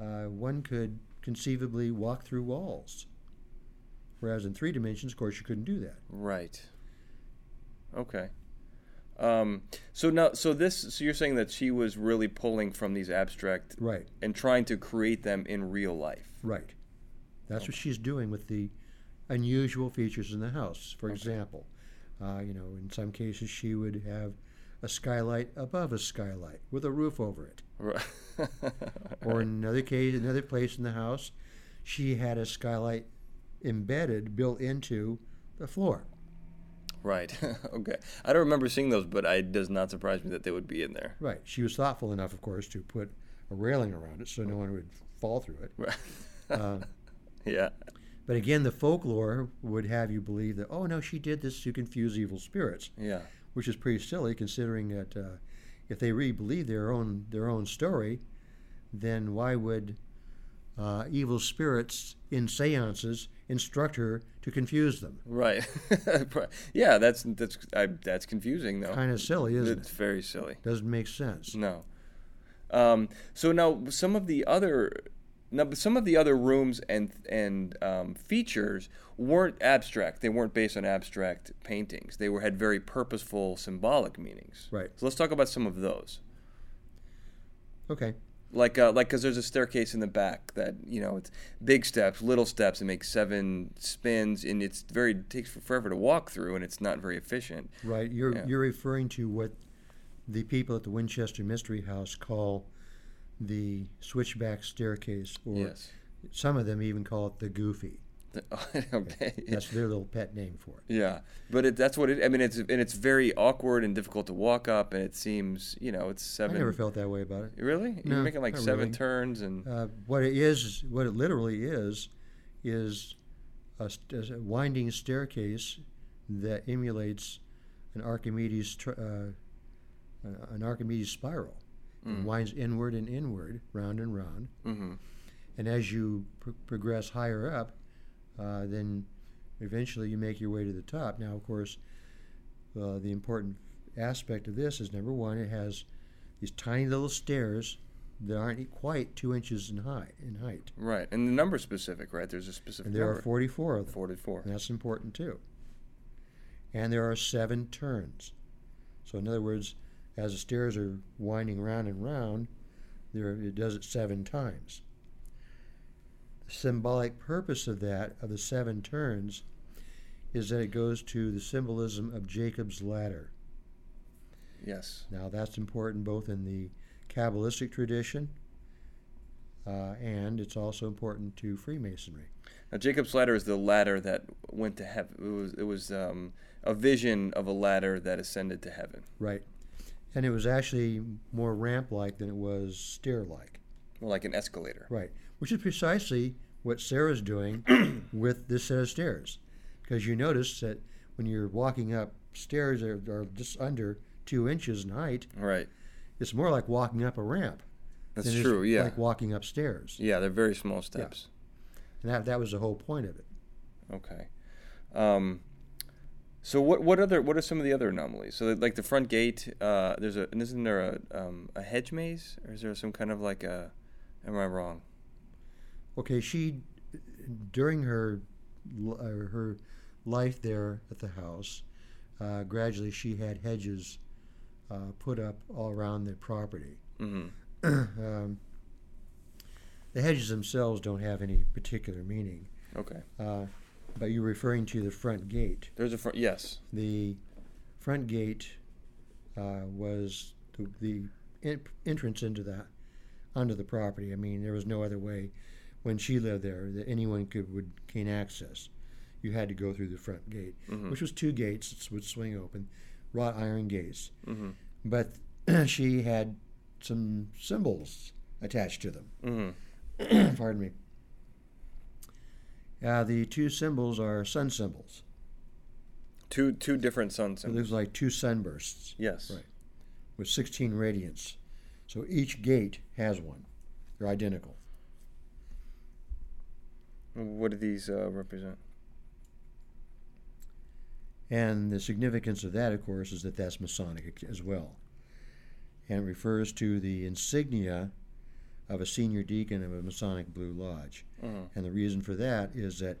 uh, one could conceivably walk through walls. Whereas in three dimensions, of course, you couldn't do that. Right. Okay. Um, so now, so this, so you're saying that she was really pulling from these abstract Right, and trying to create them in real life. right. That's what she's doing with the unusual features in the house. For Okay. example, uh, you know, in some cases, she would have a skylight above a skylight with a roof over it. Right. Or in another case, another place in the house, she had a skylight embedded, built into the floor. Right. okay. I don't remember seeing those, but it does not surprise me that they would be in there. Right. She was thoughtful enough, of course, to put a railing around it so no one would fall through it. Right. Uh, yeah. but again, the folklore would have you believe that, oh no, she did this to confuse evil spirits, Yeah. which is pretty silly considering that uh, if they really believe their own their own story, then why would uh, evil spirits in seances instruct her to confuse them? Right. yeah. That's that's I, that's confusing though. Kind of silly, isn't it's it? It's very silly. Doesn't make sense. No. Um, so now some of the other now but some of the other rooms and and um, features weren't abstract. They weren't based on abstract paintings. They were had very purposeful symbolic meanings. Right. So let's talk about some of those. Okay. Like uh, like because there's a staircase in the back that you know it's big steps, little steps, and makes seven spins, and it's very it takes forever to walk through, and it's not very efficient. Right. You're Yeah. you're referring to what the people at the Winchester Mystery House call the switchback staircase, or Yes. some of them even call it the Goofy. okay. That's their little pet name for it. Yeah, but it, that's what it. I mean, it's and it's very awkward and difficult to walk up, and it seems you know it's seven. I never felt that way about it. Really? You're making like seven really. turns and Uh, what it is, what it literally is, is a, a winding staircase that emulates an Archimedes tr- uh, an Archimedes spiral. It Mm. winds inward and inward, round and round. hmm And as you pr- progress higher up, uh, then eventually you make your way to the top. Now, of course, uh, the important aspect of this is number one, it has these tiny little stairs that aren't quite two inches in height. In height, right, and the number specific, right? There's a specific and there are 44 of them. Forty-four. And that's important too. And there are seven turns. So, in other words, as the stairs are winding round and round, there it does it seven times. Symbolic purpose of that, of the seven turns, is that it goes to the symbolism of Jacob's ladder. Yes. Now, that's important both in the Kabbalistic tradition, uh, and it's also important to Freemasonry. Now, Jacob's ladder is the ladder that went to heaven. It was it was um, a vision of a ladder that ascended to heaven. Right. And it was actually more ramp-like than it was stair-like. More like an escalator. Right. Which is precisely what Sarah's doing with this set of stairs. Because you notice that when you're walking up stairs that are, just under two inches in height, Right. it's more like walking up a ramp. That's than it is true. Yeah. Like walking upstairs. yeah, they're very small steps. And that, that was the whole point of it. Okay. Um, so what what other what are some of the other anomalies? So like the front gate, uh, there's a and isn't there a um, a hedge maze or is there some kind of like a? Am I wrong? Okay, she, during her uh, her life there at the house, uh, gradually she had hedges uh, put up all around the property. Mm-hmm. um, the hedges themselves don't have any particular meaning, Okay. uh, but you're referring to the front gate. There's a front. Yes. The front gate uh, was the, the en- entrance into that onto the property. I mean, there was no other way when she lived there that anyone could would gain access. You had to go through the front gate, Mhm. which was two gates that would swing open, wrought iron gates. Mm-hmm. But she had some symbols attached to them. Mm-hmm. Pardon me. Uh, the two symbols are sun symbols. Two two different sun symbols. It looks like two sunbursts Yes. Right. with 16 radiants. So each gate has one. They're identical. What do these uh, represent? And the significance of that, of course, is that that's Masonic as well. And it refers to the insignia of a senior deacon of a Masonic Blue Lodge. Mhm. And the reason for that is that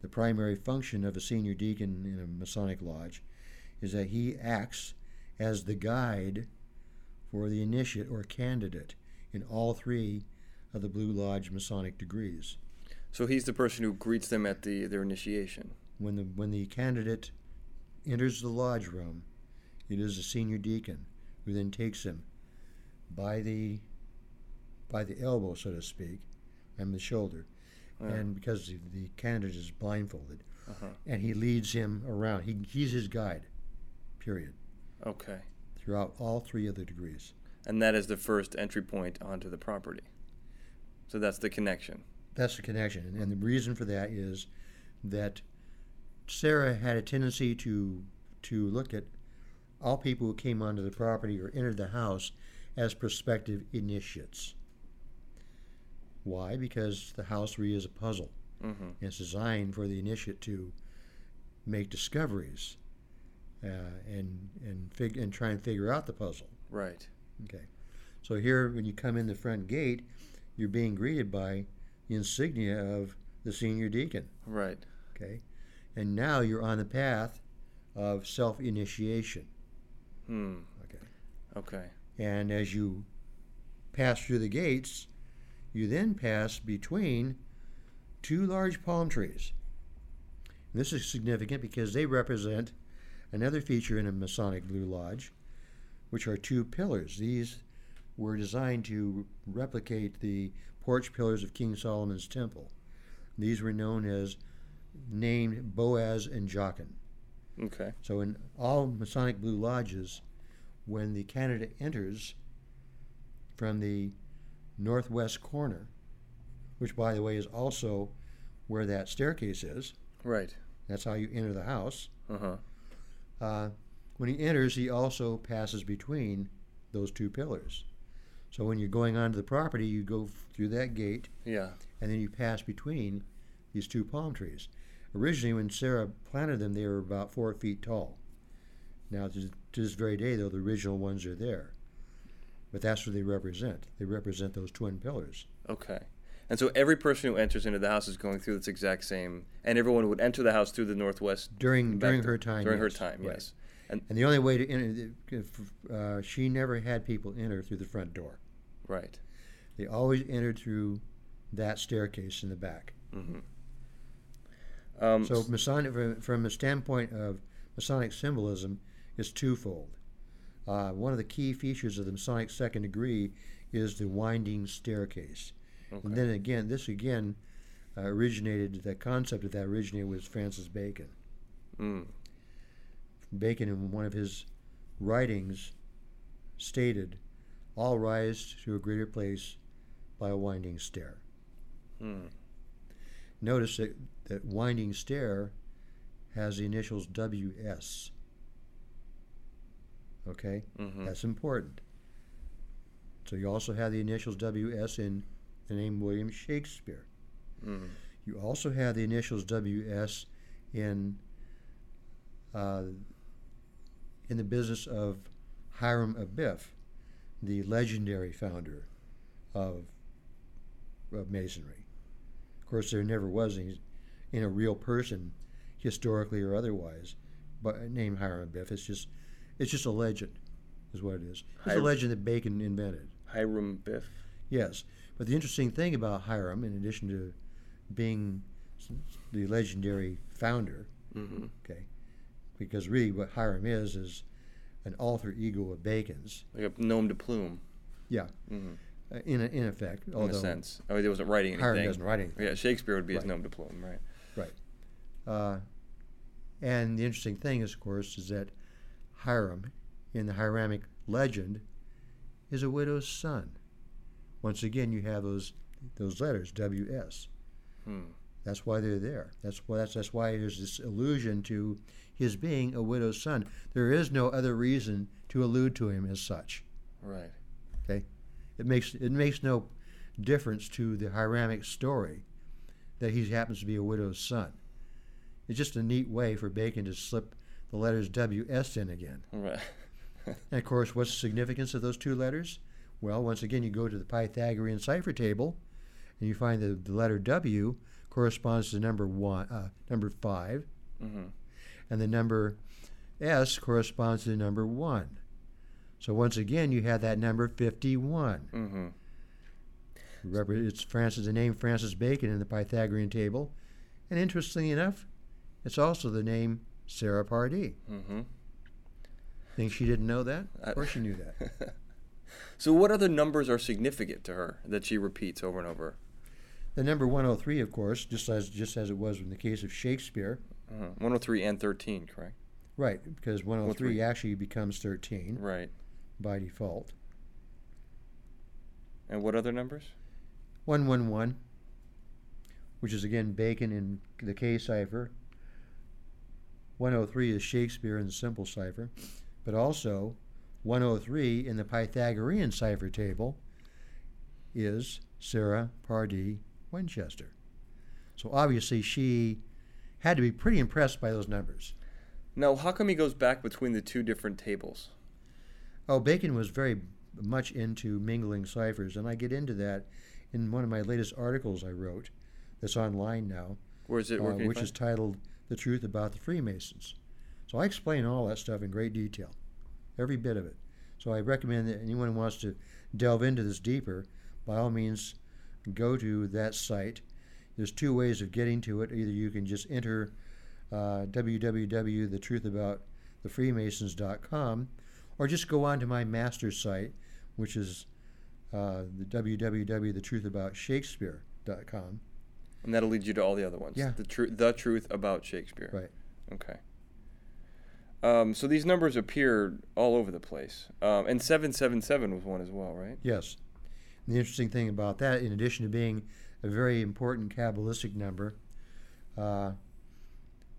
the primary function of a senior deacon in a Masonic Lodge is that he acts as the guide for the initiate or candidate in all three of the Blue Lodge Masonic degrees. So he's the person who greets them at the their initiation. When the when the candidate enters the lodge room, it is the senior deacon who then takes him by the by the elbow, so to speak, and the shoulder, Yeah. and because the, the candidate is blindfolded, Uh-huh. and he leads him around. He, he's his guide, period, Okay. throughout all three of the degrees. And that is the first entry point onto the property. So that's the connection. That's the connection, and, the reason for that is that Sarah had a tendency to to look at all people who came onto the property or entered the house as prospective initiates. Why? Because the house really is a puzzle. Mm-hmm. And it's designed for the initiate to make discoveries uh, and and fig- and try and figure out the puzzle. Right. Okay. So here, when you come in the front gate, you're being greeted by insignia of the senior deacon. Right. Okay. And now you're on the path of self initiation. Hmm. Okay. Okay. And as you pass through the gates, you then pass between two large palm trees. And this is significant because they represent another feature in a Masonic Blue Lodge, which are two pillars. These were designed to replicate the porch pillars of King Solomon's temple. These were known as named Boaz and Jachin. Okay. So in all Masonic Blue Lodges, when the candidate enters from the northwest corner, which by the way is also where that staircase is, Right. that's how you enter the house. Uh-huh. Uh, when he enters, he also passes between those two pillars. So when you're going onto the property, you go through that gate, Yeah. and then you pass between these two palm trees. Originally, when Sarah planted them, they were about four feet tall. Now, to, this very day, though, the original ones are there. But that's what they represent. They represent those twin pillars. Okay. And so every person who enters into the house is going through this exact same, and everyone would enter the house through the northwest During during to- her time. During her yes. time, Right. yes. And the only way to enter, uh, she never had people enter through the front door. Right. They always entered through that staircase in the back. Mm-hmm. Um, So Masonic, from, from a standpoint of Masonic symbolism, is twofold. Uh, one of the key features of the Masonic second degree is the winding staircase. Okay. And then again, this again uh, originated, the concept of that originated with Francis Bacon. Mm. Bacon, in one of his writings, stated, All rise to a greater place by a winding stair. Mm. Notice that, that winding stair has the initials WS. Okay? hmm That's important. So you also have the initials WS in the name William Shakespeare. Mm. You also have the initials WS in uh, in the business of Hiram Abiff, the legendary founder of, of Masonry. Of course, there never was any, in a real person, historically or otherwise, but named Hiram Abiff. It's just it's just a legend, is what it is. It's a legend that Bacon invented. Hiram Biff. Yes, but the interesting thing about Hiram, in addition to being the legendary founder, hmm okay, because really what Hiram is is an alter ego of Bacon's, Like a nom de plume. Yeah. hmm uh, in a, in effect. In although a sense. Oh, he wasn't writing anything. Hiram doesn't write anything. Yeah, Shakespeare would be his Right. nom de plume, right? Uh, and the interesting thing is, of course, is that Hiram, in the Hiramic legend, is a widow's son. Once again, you have those those letters W.S. Hmm. That's why they're there. That's why that's, that's why there's this allusion to his being a widow's son. There is no other reason to allude to him as such. Right. Okay. It makes it makes no difference to the Hiramic story that he happens to be a widow's son. It's just a neat way for Bacon to slip the letters W.S. in again. Right. And of course, what's the significance of those two letters? Well, once again, you go to the Pythagorean cipher table, and you find that the letter W corresponds to number one, uh, number five, hmm and the number S corresponds to number one. So once again, you have that number fifty-one. hmm Remember, it's Francis, the name Francis Bacon in the Pythagorean table, and interestingly enough, it's also the name Sarah Pardee. hmm Think she didn't know that? I- Of course, she knew that. so, what other numbers are significant to her that she repeats over and over? The number 103, of course, just as just as it was in the case of Shakespeare, Uh-huh. 103 and 13, correct? right? Because 103 103. actually becomes 13 Right. by default. And what other numbers? 111, which is again Bacon in the K cipher. 103 is Shakespeare in the simple cipher, but also 103 in the Pythagorean cipher table is Sarah Pardee Winchester. So obviously she had to be pretty impressed by those numbers. Now, how come he goes back between the two different tables? Oh, Bacon was very much into mingling ciphers, and I get into that in one of my latest articles I wrote that's online now. Where is it? uh, Where you which find is titled The Truth About the Freemasons. So I explain all that stuff in great detail, every bit of it. So I recommend that anyone who wants to delve into this deeper, by all means, go to that site. There's two ways of getting to it. Either you can just enter uh, www.thetruthAboutTheFreemasons.com, or just go on to my master site, which is uh, the www.thetruthAboutShakespeare.com. And that'll lead you to all the other ones. Yeah. The truth, the truth about Shakespeare. Right. Okay. Um, so these numbers appear all over the place, um, and seven seven seven was one as well, right? Yes. And the interesting thing about that, in addition to being a very important Kabbalistic number, uh,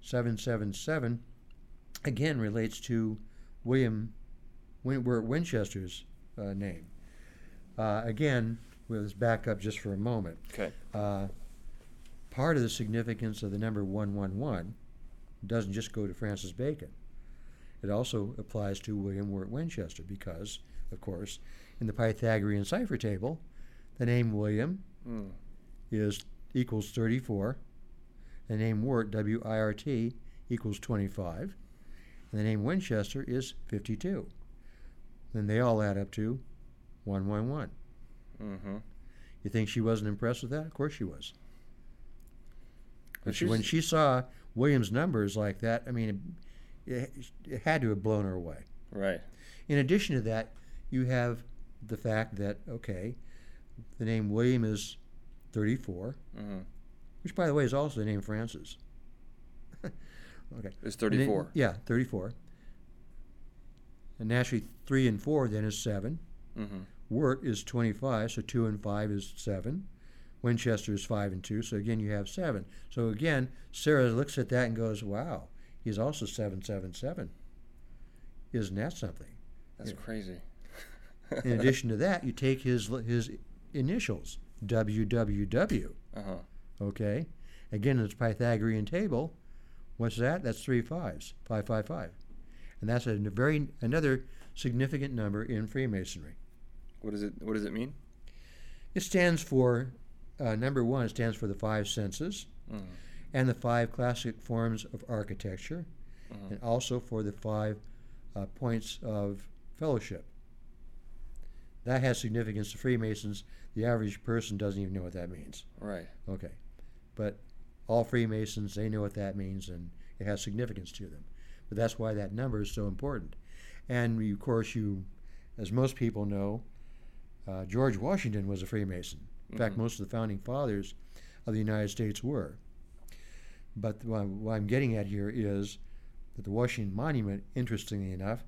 777 again relates to William Win- Winchester's uh, name. Uh, again, we'll just back up just for a moment. Okay. Uh, part of the significance of the number 111 doesn't just go to Francis Bacon. It also applies to William Wirt Winchester because, of course, in the Pythagorean cipher table, the name William Mm. is equals 34. The name Wirt, W-I-R-T, equals 25. And the name Winchester is 52. Then they all add up to 111. Mm-hmm. You think she wasn't impressed with that? Of course she was. When she, when she saw William's numbers like that, I mean, it, it had to have blown her away. Right. In addition to that, you have the fact that, okay, the name William is 34, Mhm. which, by the way, is also the name Francis. okay. It's And then- 34. yeah, 34. And naturally, 3 and 4 then is 7. Mm-hmm. Wirt is 25, so 2 and 5 is 7. Winchester is 5 and 2, so again you have 7. So again, Sarah looks at that and goes, wow, he's also 777. Isn't that something? That's crazy. In addition to that, you take his his initials, WWW, Uh huh. okay? Again, in its Pythagorean table, what's that? That's three fives, 555. And that's a very another significant number in Freemasonry. What does it What does it mean? It stands for, uh, number one, it stands for the five senses Mhm. and the five classic forms of architecture, Mhm. and also for the five uh, points of fellowship. That has significance to Freemasons. The average person doesn't even know what that means. Right. Okay. But all Freemasons, they know what that means, and it has significance to them. But that's why that number is so important. And of course, you, as most people know, uh, George Washington was a Freemason. In fact, Mhm. most of the founding fathers of the United States were. But what I'm, what I'm getting at here is that the Washington Monument, interestingly enough,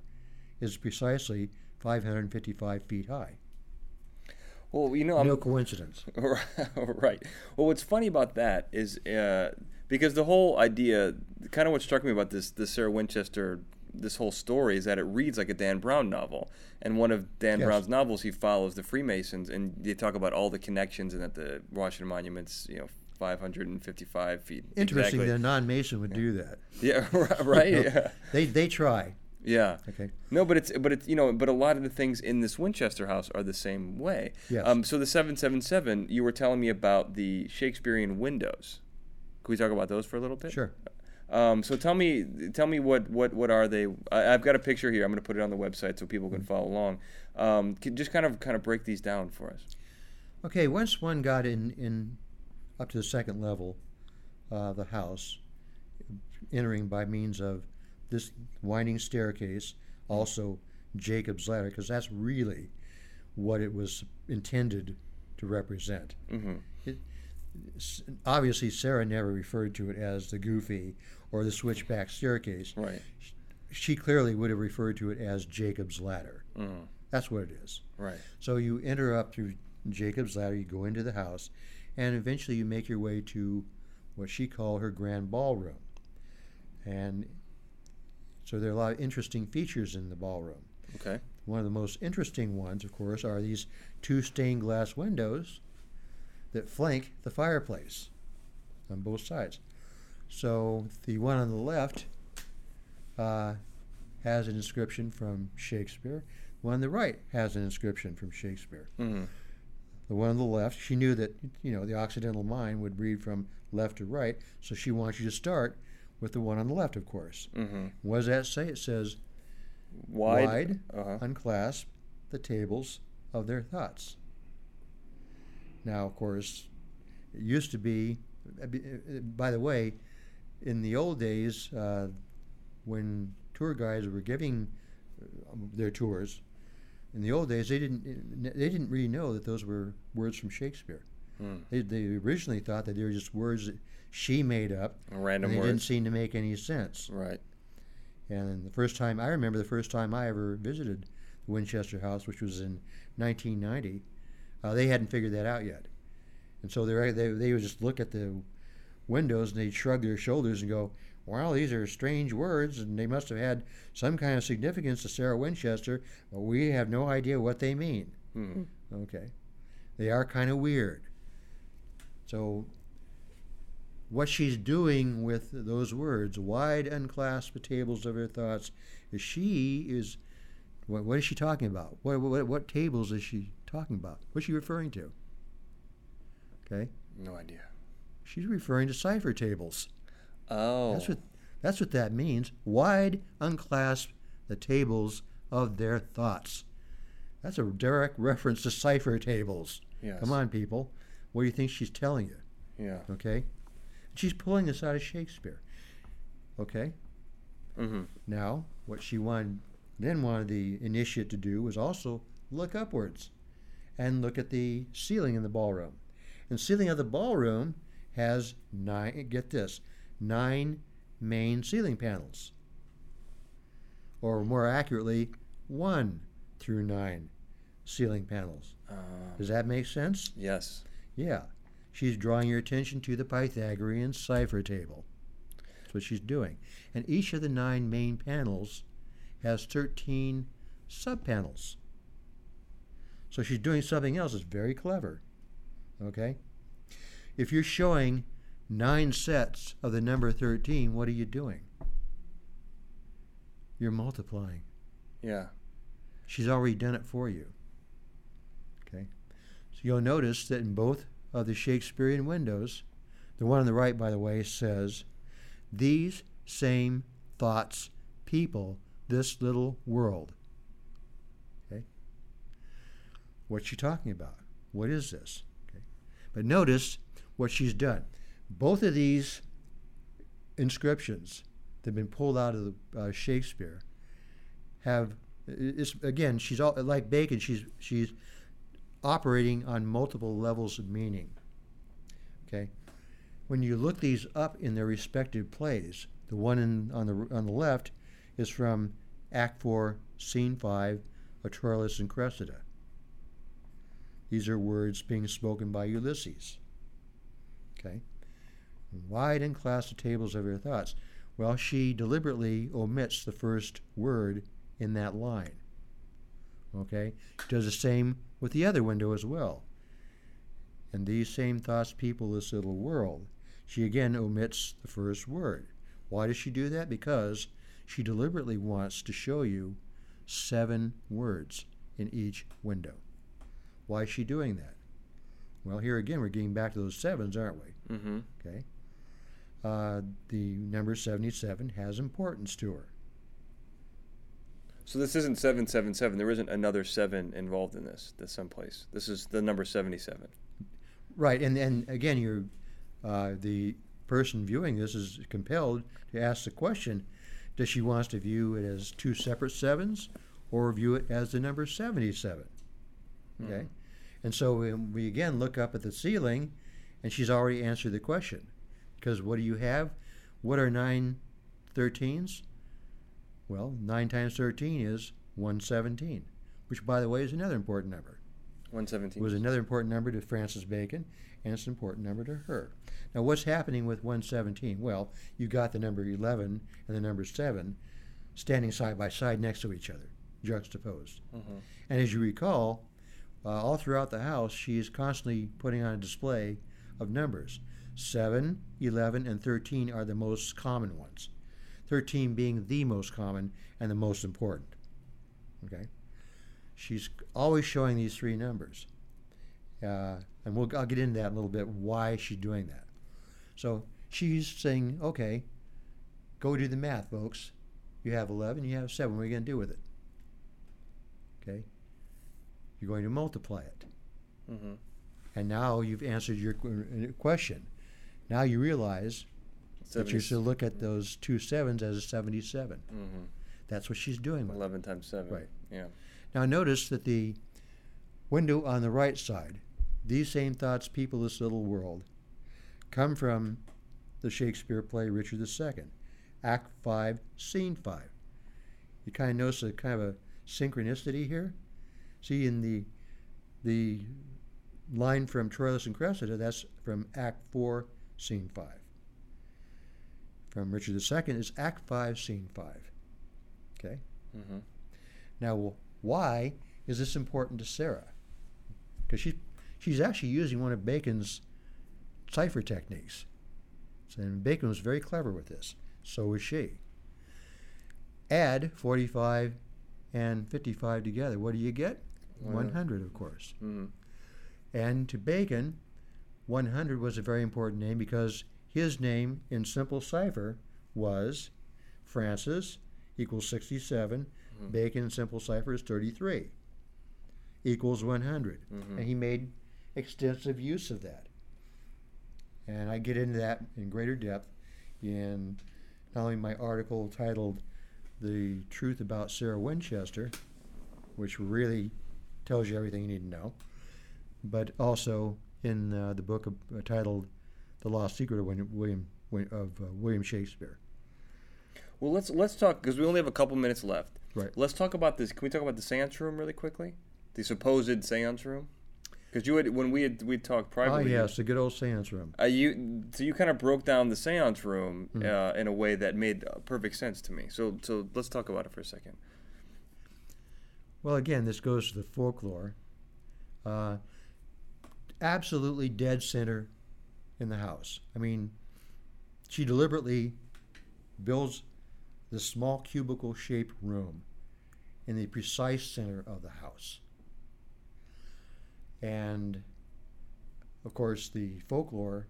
is precisely 555 feet high. Well, you know, I'm, No coincidence. right. Well, what's funny about that is uh, because the whole idea, kind of what struck me about this this Sarah Winchester, this whole story is that it reads like a Dan Brown novel. And one of Dan Yes. Brown's novels, he follows the Freemasons, and they talk about all the connections, and that the Washington Monuments, you know, 555 feet. Interesting exactly. that a non-Mason would do that. Yeah. Right. You know, Yeah. They they try. Yeah. Okay. No, but it's but it's you know but a lot of the things in this Winchester house are the same way. Yes. Um. So the seven seven seven, you were telling me about the Shakespearean windows. Can we talk about those for a little bit? Sure. Um. So tell me tell me what what what are they? I, I've got a picture here. I'm going to put it on the website so people Mm-hmm. can follow along. Um. Can, just kind of kind of break these down for us. Okay. Once one got in in up to the second level, uh, the house, entering by means of this winding staircase, also Jacob's ladder, because that's really what it was intended to represent. Mm-hmm. S- Obviously, Sarah never referred to it as the goofy or the switchback staircase. Right. She clearly would have referred to it as Jacob's ladder. Mm. That's what it is. Right. So you enter up through Jacob's ladder, you go into the house, and eventually you make your way to what she called her grand ballroom. And so there are a lot of interesting features in the ballroom. Okay. One of the most interesting ones, of course, are these two stained glass windows that flank the fireplace on both sides. So the one on the left uh, has an inscription from Shakespeare. The one on the right has an inscription from Shakespeare. Mm-hmm. The one on the left, she knew that you know the Occidental mind would read from left to right, so she wants you to start with the one on the left, of course. Mm-hmm. What does that say? It says, Wide. "Wide Uh-huh. unclasp the tables of their thoughts." Now, of course, it used to be. uh, By the way, in the old days, uh, when tour guides were giving uh, their tours, in the old days they didn't they didn't really know that those were words from Shakespeare. Mm. They, they originally thought that they were just words that she made up, Random and they didn't seem to make any sense. Right. And the first time I remember the first time I ever visited the Winchester House, which was in 1990, uh, they hadn't figured that out yet, and so they they they would just look at the windows and they'd shrug their shoulders and go, "Well, these are strange words, and they must have had some kind of significance to Sarah Winchester, but we have no idea what they mean." Mm-hmm. Okay, they are kind of weird. So, what she's doing with those words, wide unclasp the tables of her thoughts, is she is, what, what is she talking about? What, what, what tables is she talking about? What's she referring to? Okay, No idea. she's referring to cipher tables. Oh. That's what that's what that means. Wide unclasp the tables of their thoughts. That's a direct reference to cipher tables. Yes. Come on, people. What do you think she's telling you? Yeah. Okay? She's pulling this out of Shakespeare. Okay? Mm-hmm. Now, what she wanted then wanted the initiate to do was also look upwards and look at the ceiling in the ballroom. And ceiling of the ballroom has nine, get this, nine main ceiling panels. Or more accurately, one through nine ceiling panels. Uh, Does that make sense? yes. Yeah. She's drawing your attention to the Pythagorean cipher table. That's what she's doing. And each of the nine main panels has 13 subpanels. So she's doing something else that's very clever. Okay? If you're showing nine sets of the number 13, what are you doing? You're multiplying. Yeah. She's already done it for you. You'll notice that in both of the Shakespearean windows, the one on the right, by the way, says, These same thoughts people this little world. Okay? What's she talking about? What is this? Okay? But notice what she's done. Both of these inscriptions that have been pulled out of the, uh, Shakespeare have again she's all like bacon she's she's operating on multiple levels of meaning okay when you look these up in their respective plays the one in, on the on the left is from act 4 scene 5 of troilus and cressida these are words being spoken by ulysses okay wide and class the tables of your thoughts well she deliberately omits the first word in that line. Okay? Does the same with the other window as well. And these same thoughts people this little world. She again omits the first word. Why does she do that? Because she deliberately wants to show you seven words in each window. Why is she doing that? Well, here again, we're getting back to those sevens, aren't we? Mm-hmm. Okay. Uh, the number 77 has importance to her. So this isn't seven seven seven. There isn't another seven involved in this. This someplace. This is the number seventy seven. Right, and and again, you're uh, the person viewing this is compelled to ask the question: Does she wants to view it as two separate sevens, or view it as the number seventy-seven? Okay, and so we, we again look up at the ceiling, and she's already answered the question, because what do you have? What are nine thirteens? Well, nine times thirteen is one seventeen, which, by the way, is another important number One seventeen. was another important number to Francis Bacon, and it's an important number to her. Now, what's happening with 117? Well, you got the number 11 and the number 7 standing side by side next to each other, juxtaposed. Mm-hmm. And as you recall, uh, all throughout the house, she is constantly putting on a display of numbers. 7, 11, and 13 are the most common ones. 13 being the most common and the most important. Okay? She's always showing these three numbers. Uh, and we'll, I'll get into that in a little bit, why she's doing that. So she's saying, okay, go do the math, folks. You have 11, you have 7. What are you going to do with it? Okay? You're going to multiply it. Mm-hmm. And now you've answered your uh, question. Now you realize that you should look at those two sevens as a 77. Mm-hmm. That's what she's doing with it. Eleven times seven. Right. Yeah. Now notice that the window on the right side, these same thoughts people this little world, come from the Shakespeare play Richard II, Act 5, Scene 5. You kind of notice a kind of a synchronicity here. See in the the line from Troilus and Cressida, that's from Act 4, Scene 5. From Richard II is Act 5, Scene 5. Okay? Mm-hmm. Now, why is this important to Sarah? Because she, she's actually using one of Bacon's cipher techniques. And Bacon was very clever with this. So was she. Add 45 and 55 together. What do you get? 100, of course. Mm-hmm. And to Bacon, 100 was a very important name because his name in simple cipher was Francis equals 67. Mhm. Bacon in simple cipher is 33 equals 100. Mhm. And he made extensive use of that. And I get into that in greater depth in not only my article titled The Truth About Sarah Winchester, which really tells you everything you need to know, but also in uh, the book of, uh, titled "The Lost Secret of William, of uh, William Shakespeare." Well, let's let's talk because we only have a couple minutes left. Right. Let's talk about this. Can we talk about the seance room really quickly? The supposed seance room. Because you had when we had we talked Ah, privately. yes, the good old seance room. Uh, you so you kind of broke down the seance room Mhm. uh, in a way that made perfect sense to me. So so let's talk about it for a second. Well, again, this goes to the folklore. Uh, absolutely dead center in the house. I mean, she deliberately builds this small cubicle shaped room in the precise center of the house. And of course, the folklore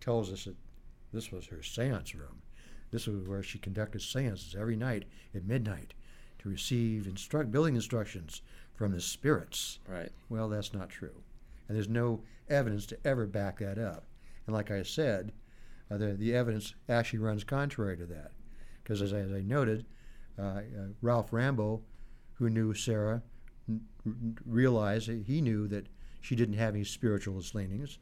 tells us that this was her seance room. This was where she conducted seances every night at midnight to receive instruct building instructions from the spirits. Right. Well, that's not true, and there's no evidence to ever back that up. And like I said, uh, the the evidence actually runs contrary to that, because as I, as I noted, uh, uh, Ralph Rambo, who knew Sarah, n- realized that he knew that she didn't have any spiritualist leanings,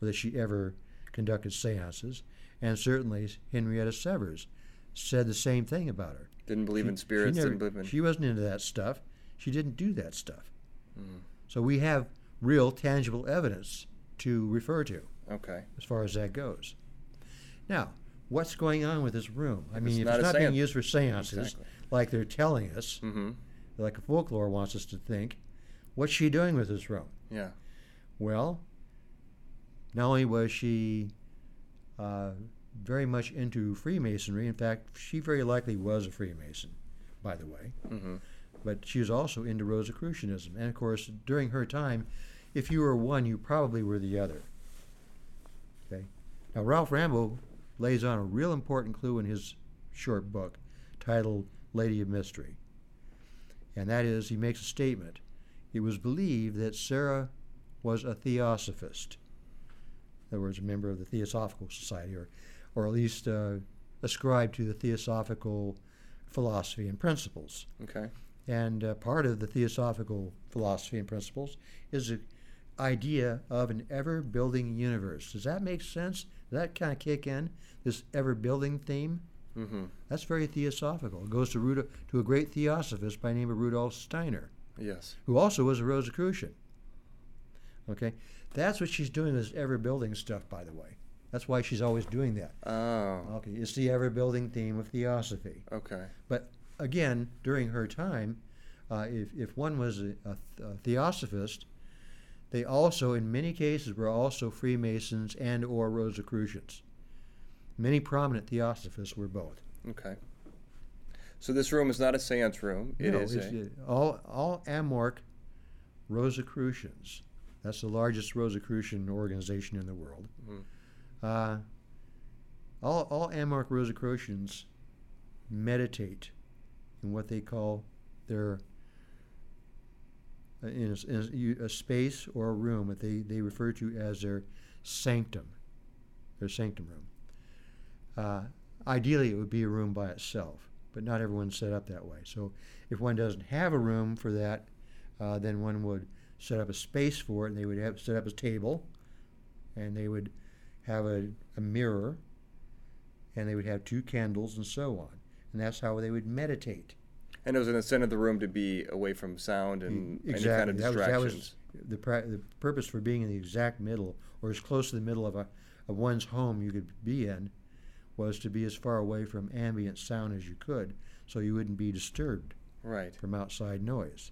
or that she ever conducted seances, and certainly Henrietta Severs said the same thing about her. Didn't believe She- in spirits. She, never- didn't believe in. she wasn't into that stuff. She didn't do that stuff. Mm. So we have real, tangible evidence to refer to Okay. as far as that goes. Now, what's going on with this room? I mean, It's if not it's not being seance. used for seances, Exactly. like they're telling us, Mm-hmm. like folklore wants us to think, what's she doing with this room? Yeah. Well, not only was she uh, very much into Freemasonry, in fact, she very likely was a Freemason, by the way, Mm-hmm. but she was also into Rosicrucianism. And of course, during her time, if you were one, you probably were the other. Okay. Now, Ralph Rambo lays on a real important clue in his short book titled Lady of Mystery. And that is, he makes a statement. It was believed that Sarah was a theosophist. In other words, a member of the Theosophical Society, or, or at least uh, ascribed to the Theosophical philosophy and principles. Okay. And uh, part of the Theosophical philosophy and principles is idea of an ever building universe. Does that make sense? Does that kind of kick in? This ever building theme? Mm-hmm. That's very theosophical. It goes to, Rudolf, to a great theosophist by the name of Rudolf Steiner, Yes. who also was a Rosicrucian. Okay? That's what she's doing, this ever building stuff, by the way. That's why she's always doing that. Oh. Okay, it's the ever building theme of theosophy. Okay. But again, during her time, uh, if, if one was a, a, a theosophist, they also, in many cases, were also Freemasons and or Rosicrucians. Many prominent theosophists were both. Okay. So this room is not a seance room. It no, is a. uh, all all Amorc Rosicrucians. That's the largest Rosicrucian organization in the world. Mhm. Uh, all all Amorc Rosicrucians meditate in what they call their in a, in a- a space or a room that they, they refer to as their sanctum, their sanctum room. Uh, ideally, it would be a room by itself, but not everyone's set up that way. So, if one doesn't have a room for that, uh, then one would set up a space for it, and they would have set up a table, and they would have a, a mirror, and they would have two candles, and so on. And that's how they would meditate. And it was in the center of the room to be away from sound and any kind of Exactly. That was- that distractions. was the, the purpose for being in the exact middle, or as close to the middle of a of one's home you could be in, was to be as far away from ambient sound as you could, so you wouldn't be disturbed right. from outside noise.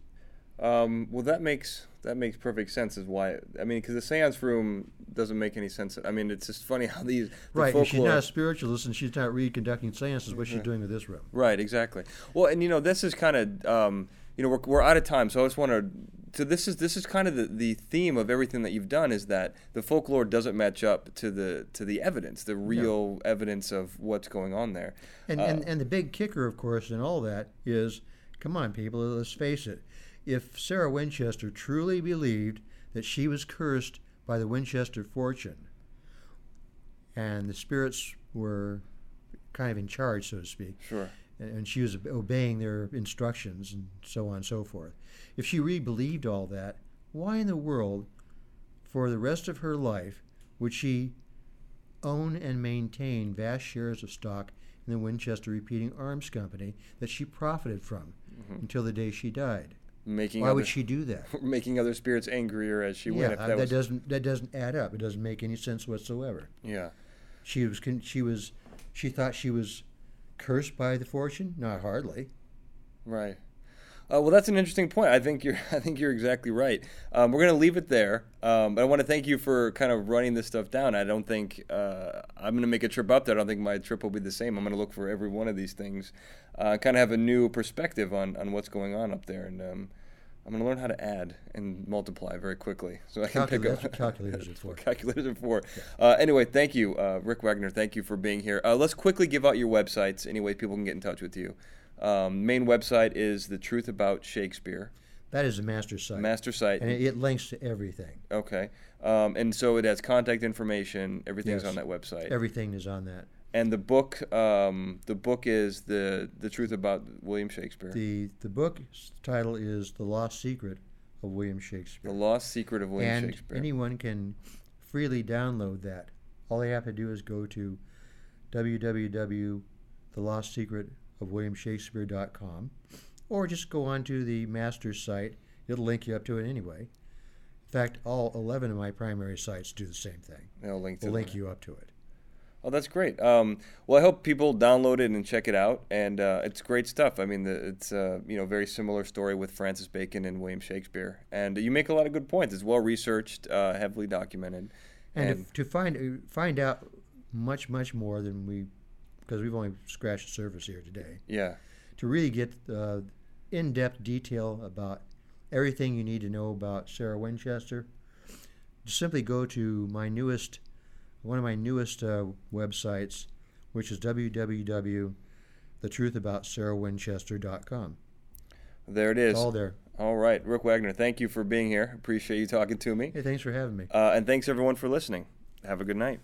Um, well, that makes that makes perfect sense. Is why I mean, because the seance room doesn't make any sense. I mean, it's just funny how these the right. If she's not a spiritualist and she's not reconducting seances, what's she Right. doing with this room? Right, exactly. Well, and you know, this is kind of, um, you know, we're, we're out of time, so I just want to. So this is this is kind of the, the theme of everything that you've done is that the folklore doesn't match up to the to the evidence, the real evidence of what's going on there. And, Uh, and and the big kicker, of course, in all that is, come on, people, let's face it. If Sarah Winchester truly believed that she was cursed by the Winchester fortune, and the spirits were kind of in charge, so to speak, Sure. and and she was obeying their instructions and so on and so forth. If she really believed all that, why in the world for the rest of her life would she own and maintain vast shares of stock in the Winchester Repeating Arms Company that she profited from mm-hmm. until the day she died. Making Why other, would she do that? making other spirits angrier as she yeah, went. If uh, that, that was, doesn't that doesn't add up. It doesn't make any sense whatsoever. yeah. She was she was she thought she was cursed by the fortune. Not hardly. Right. Uh, well, that's an interesting point. I think you're. I think you're exactly right. Um, we're going to leave it there. Um, but I want to thank you for kind of running this stuff down. I don't think uh, I'm going to make a trip up there. I don't think my trip will be the same. I'm going to look for every one of these things. Uh, kind of have a new perspective on, on what's going on up there, and um, I'm going to learn how to add and multiply very quickly, so I can pick up. calculators are for. calculators are for. Uh, anyway, thank you, uh, Rick Wagner. Thank you for being here. Uh, let's quickly give out your websites. Any way people can get in touch with you. Um, main website is the Truth About Shakespeare. That is a master site, Master site. and it, it links to everything. Okay. Um, and so it has contact information. Everything's Yes. on that website. Everything is on that. and the book, um, the book is the the truth about William Shakespeare. The the book's title is The Lost Secret of William Shakespeare. The Lost Secret of William Shakespeare. and Shakespeare. anyone can freely download that. All they have to do is go to www.thelostsecretofwilliamshakespeare.com or just go onto the master's site. It'll link you up to it anyway. In fact, all 11 of my primary sites do the same thing. They'll link to They'll link you up to it. Oh, that's great. Um, well, I hope people download it and check it out. And uh, it's great stuff. I mean, the, it's uh, you know very similar story with Francis Bacon and William Shakespeare. And you make a lot of good points. It's well researched, uh, heavily documented. And, And- to, to find uh, find out much much more than we, because we've only scratched the surface here today. Yeah, to really get uh, in-depth detail about everything you need to know about Sarah Winchester, just simply go to my newest, one of my newest uh, websites, which is www.thetruthaboutsarahwinchester.com. there it is. It's all there. All right, Rick Wagner, thank you for being here. Appreciate you talking to me. Hey, thanks for having me. Uh, and thanks everyone for listening. Have a good night.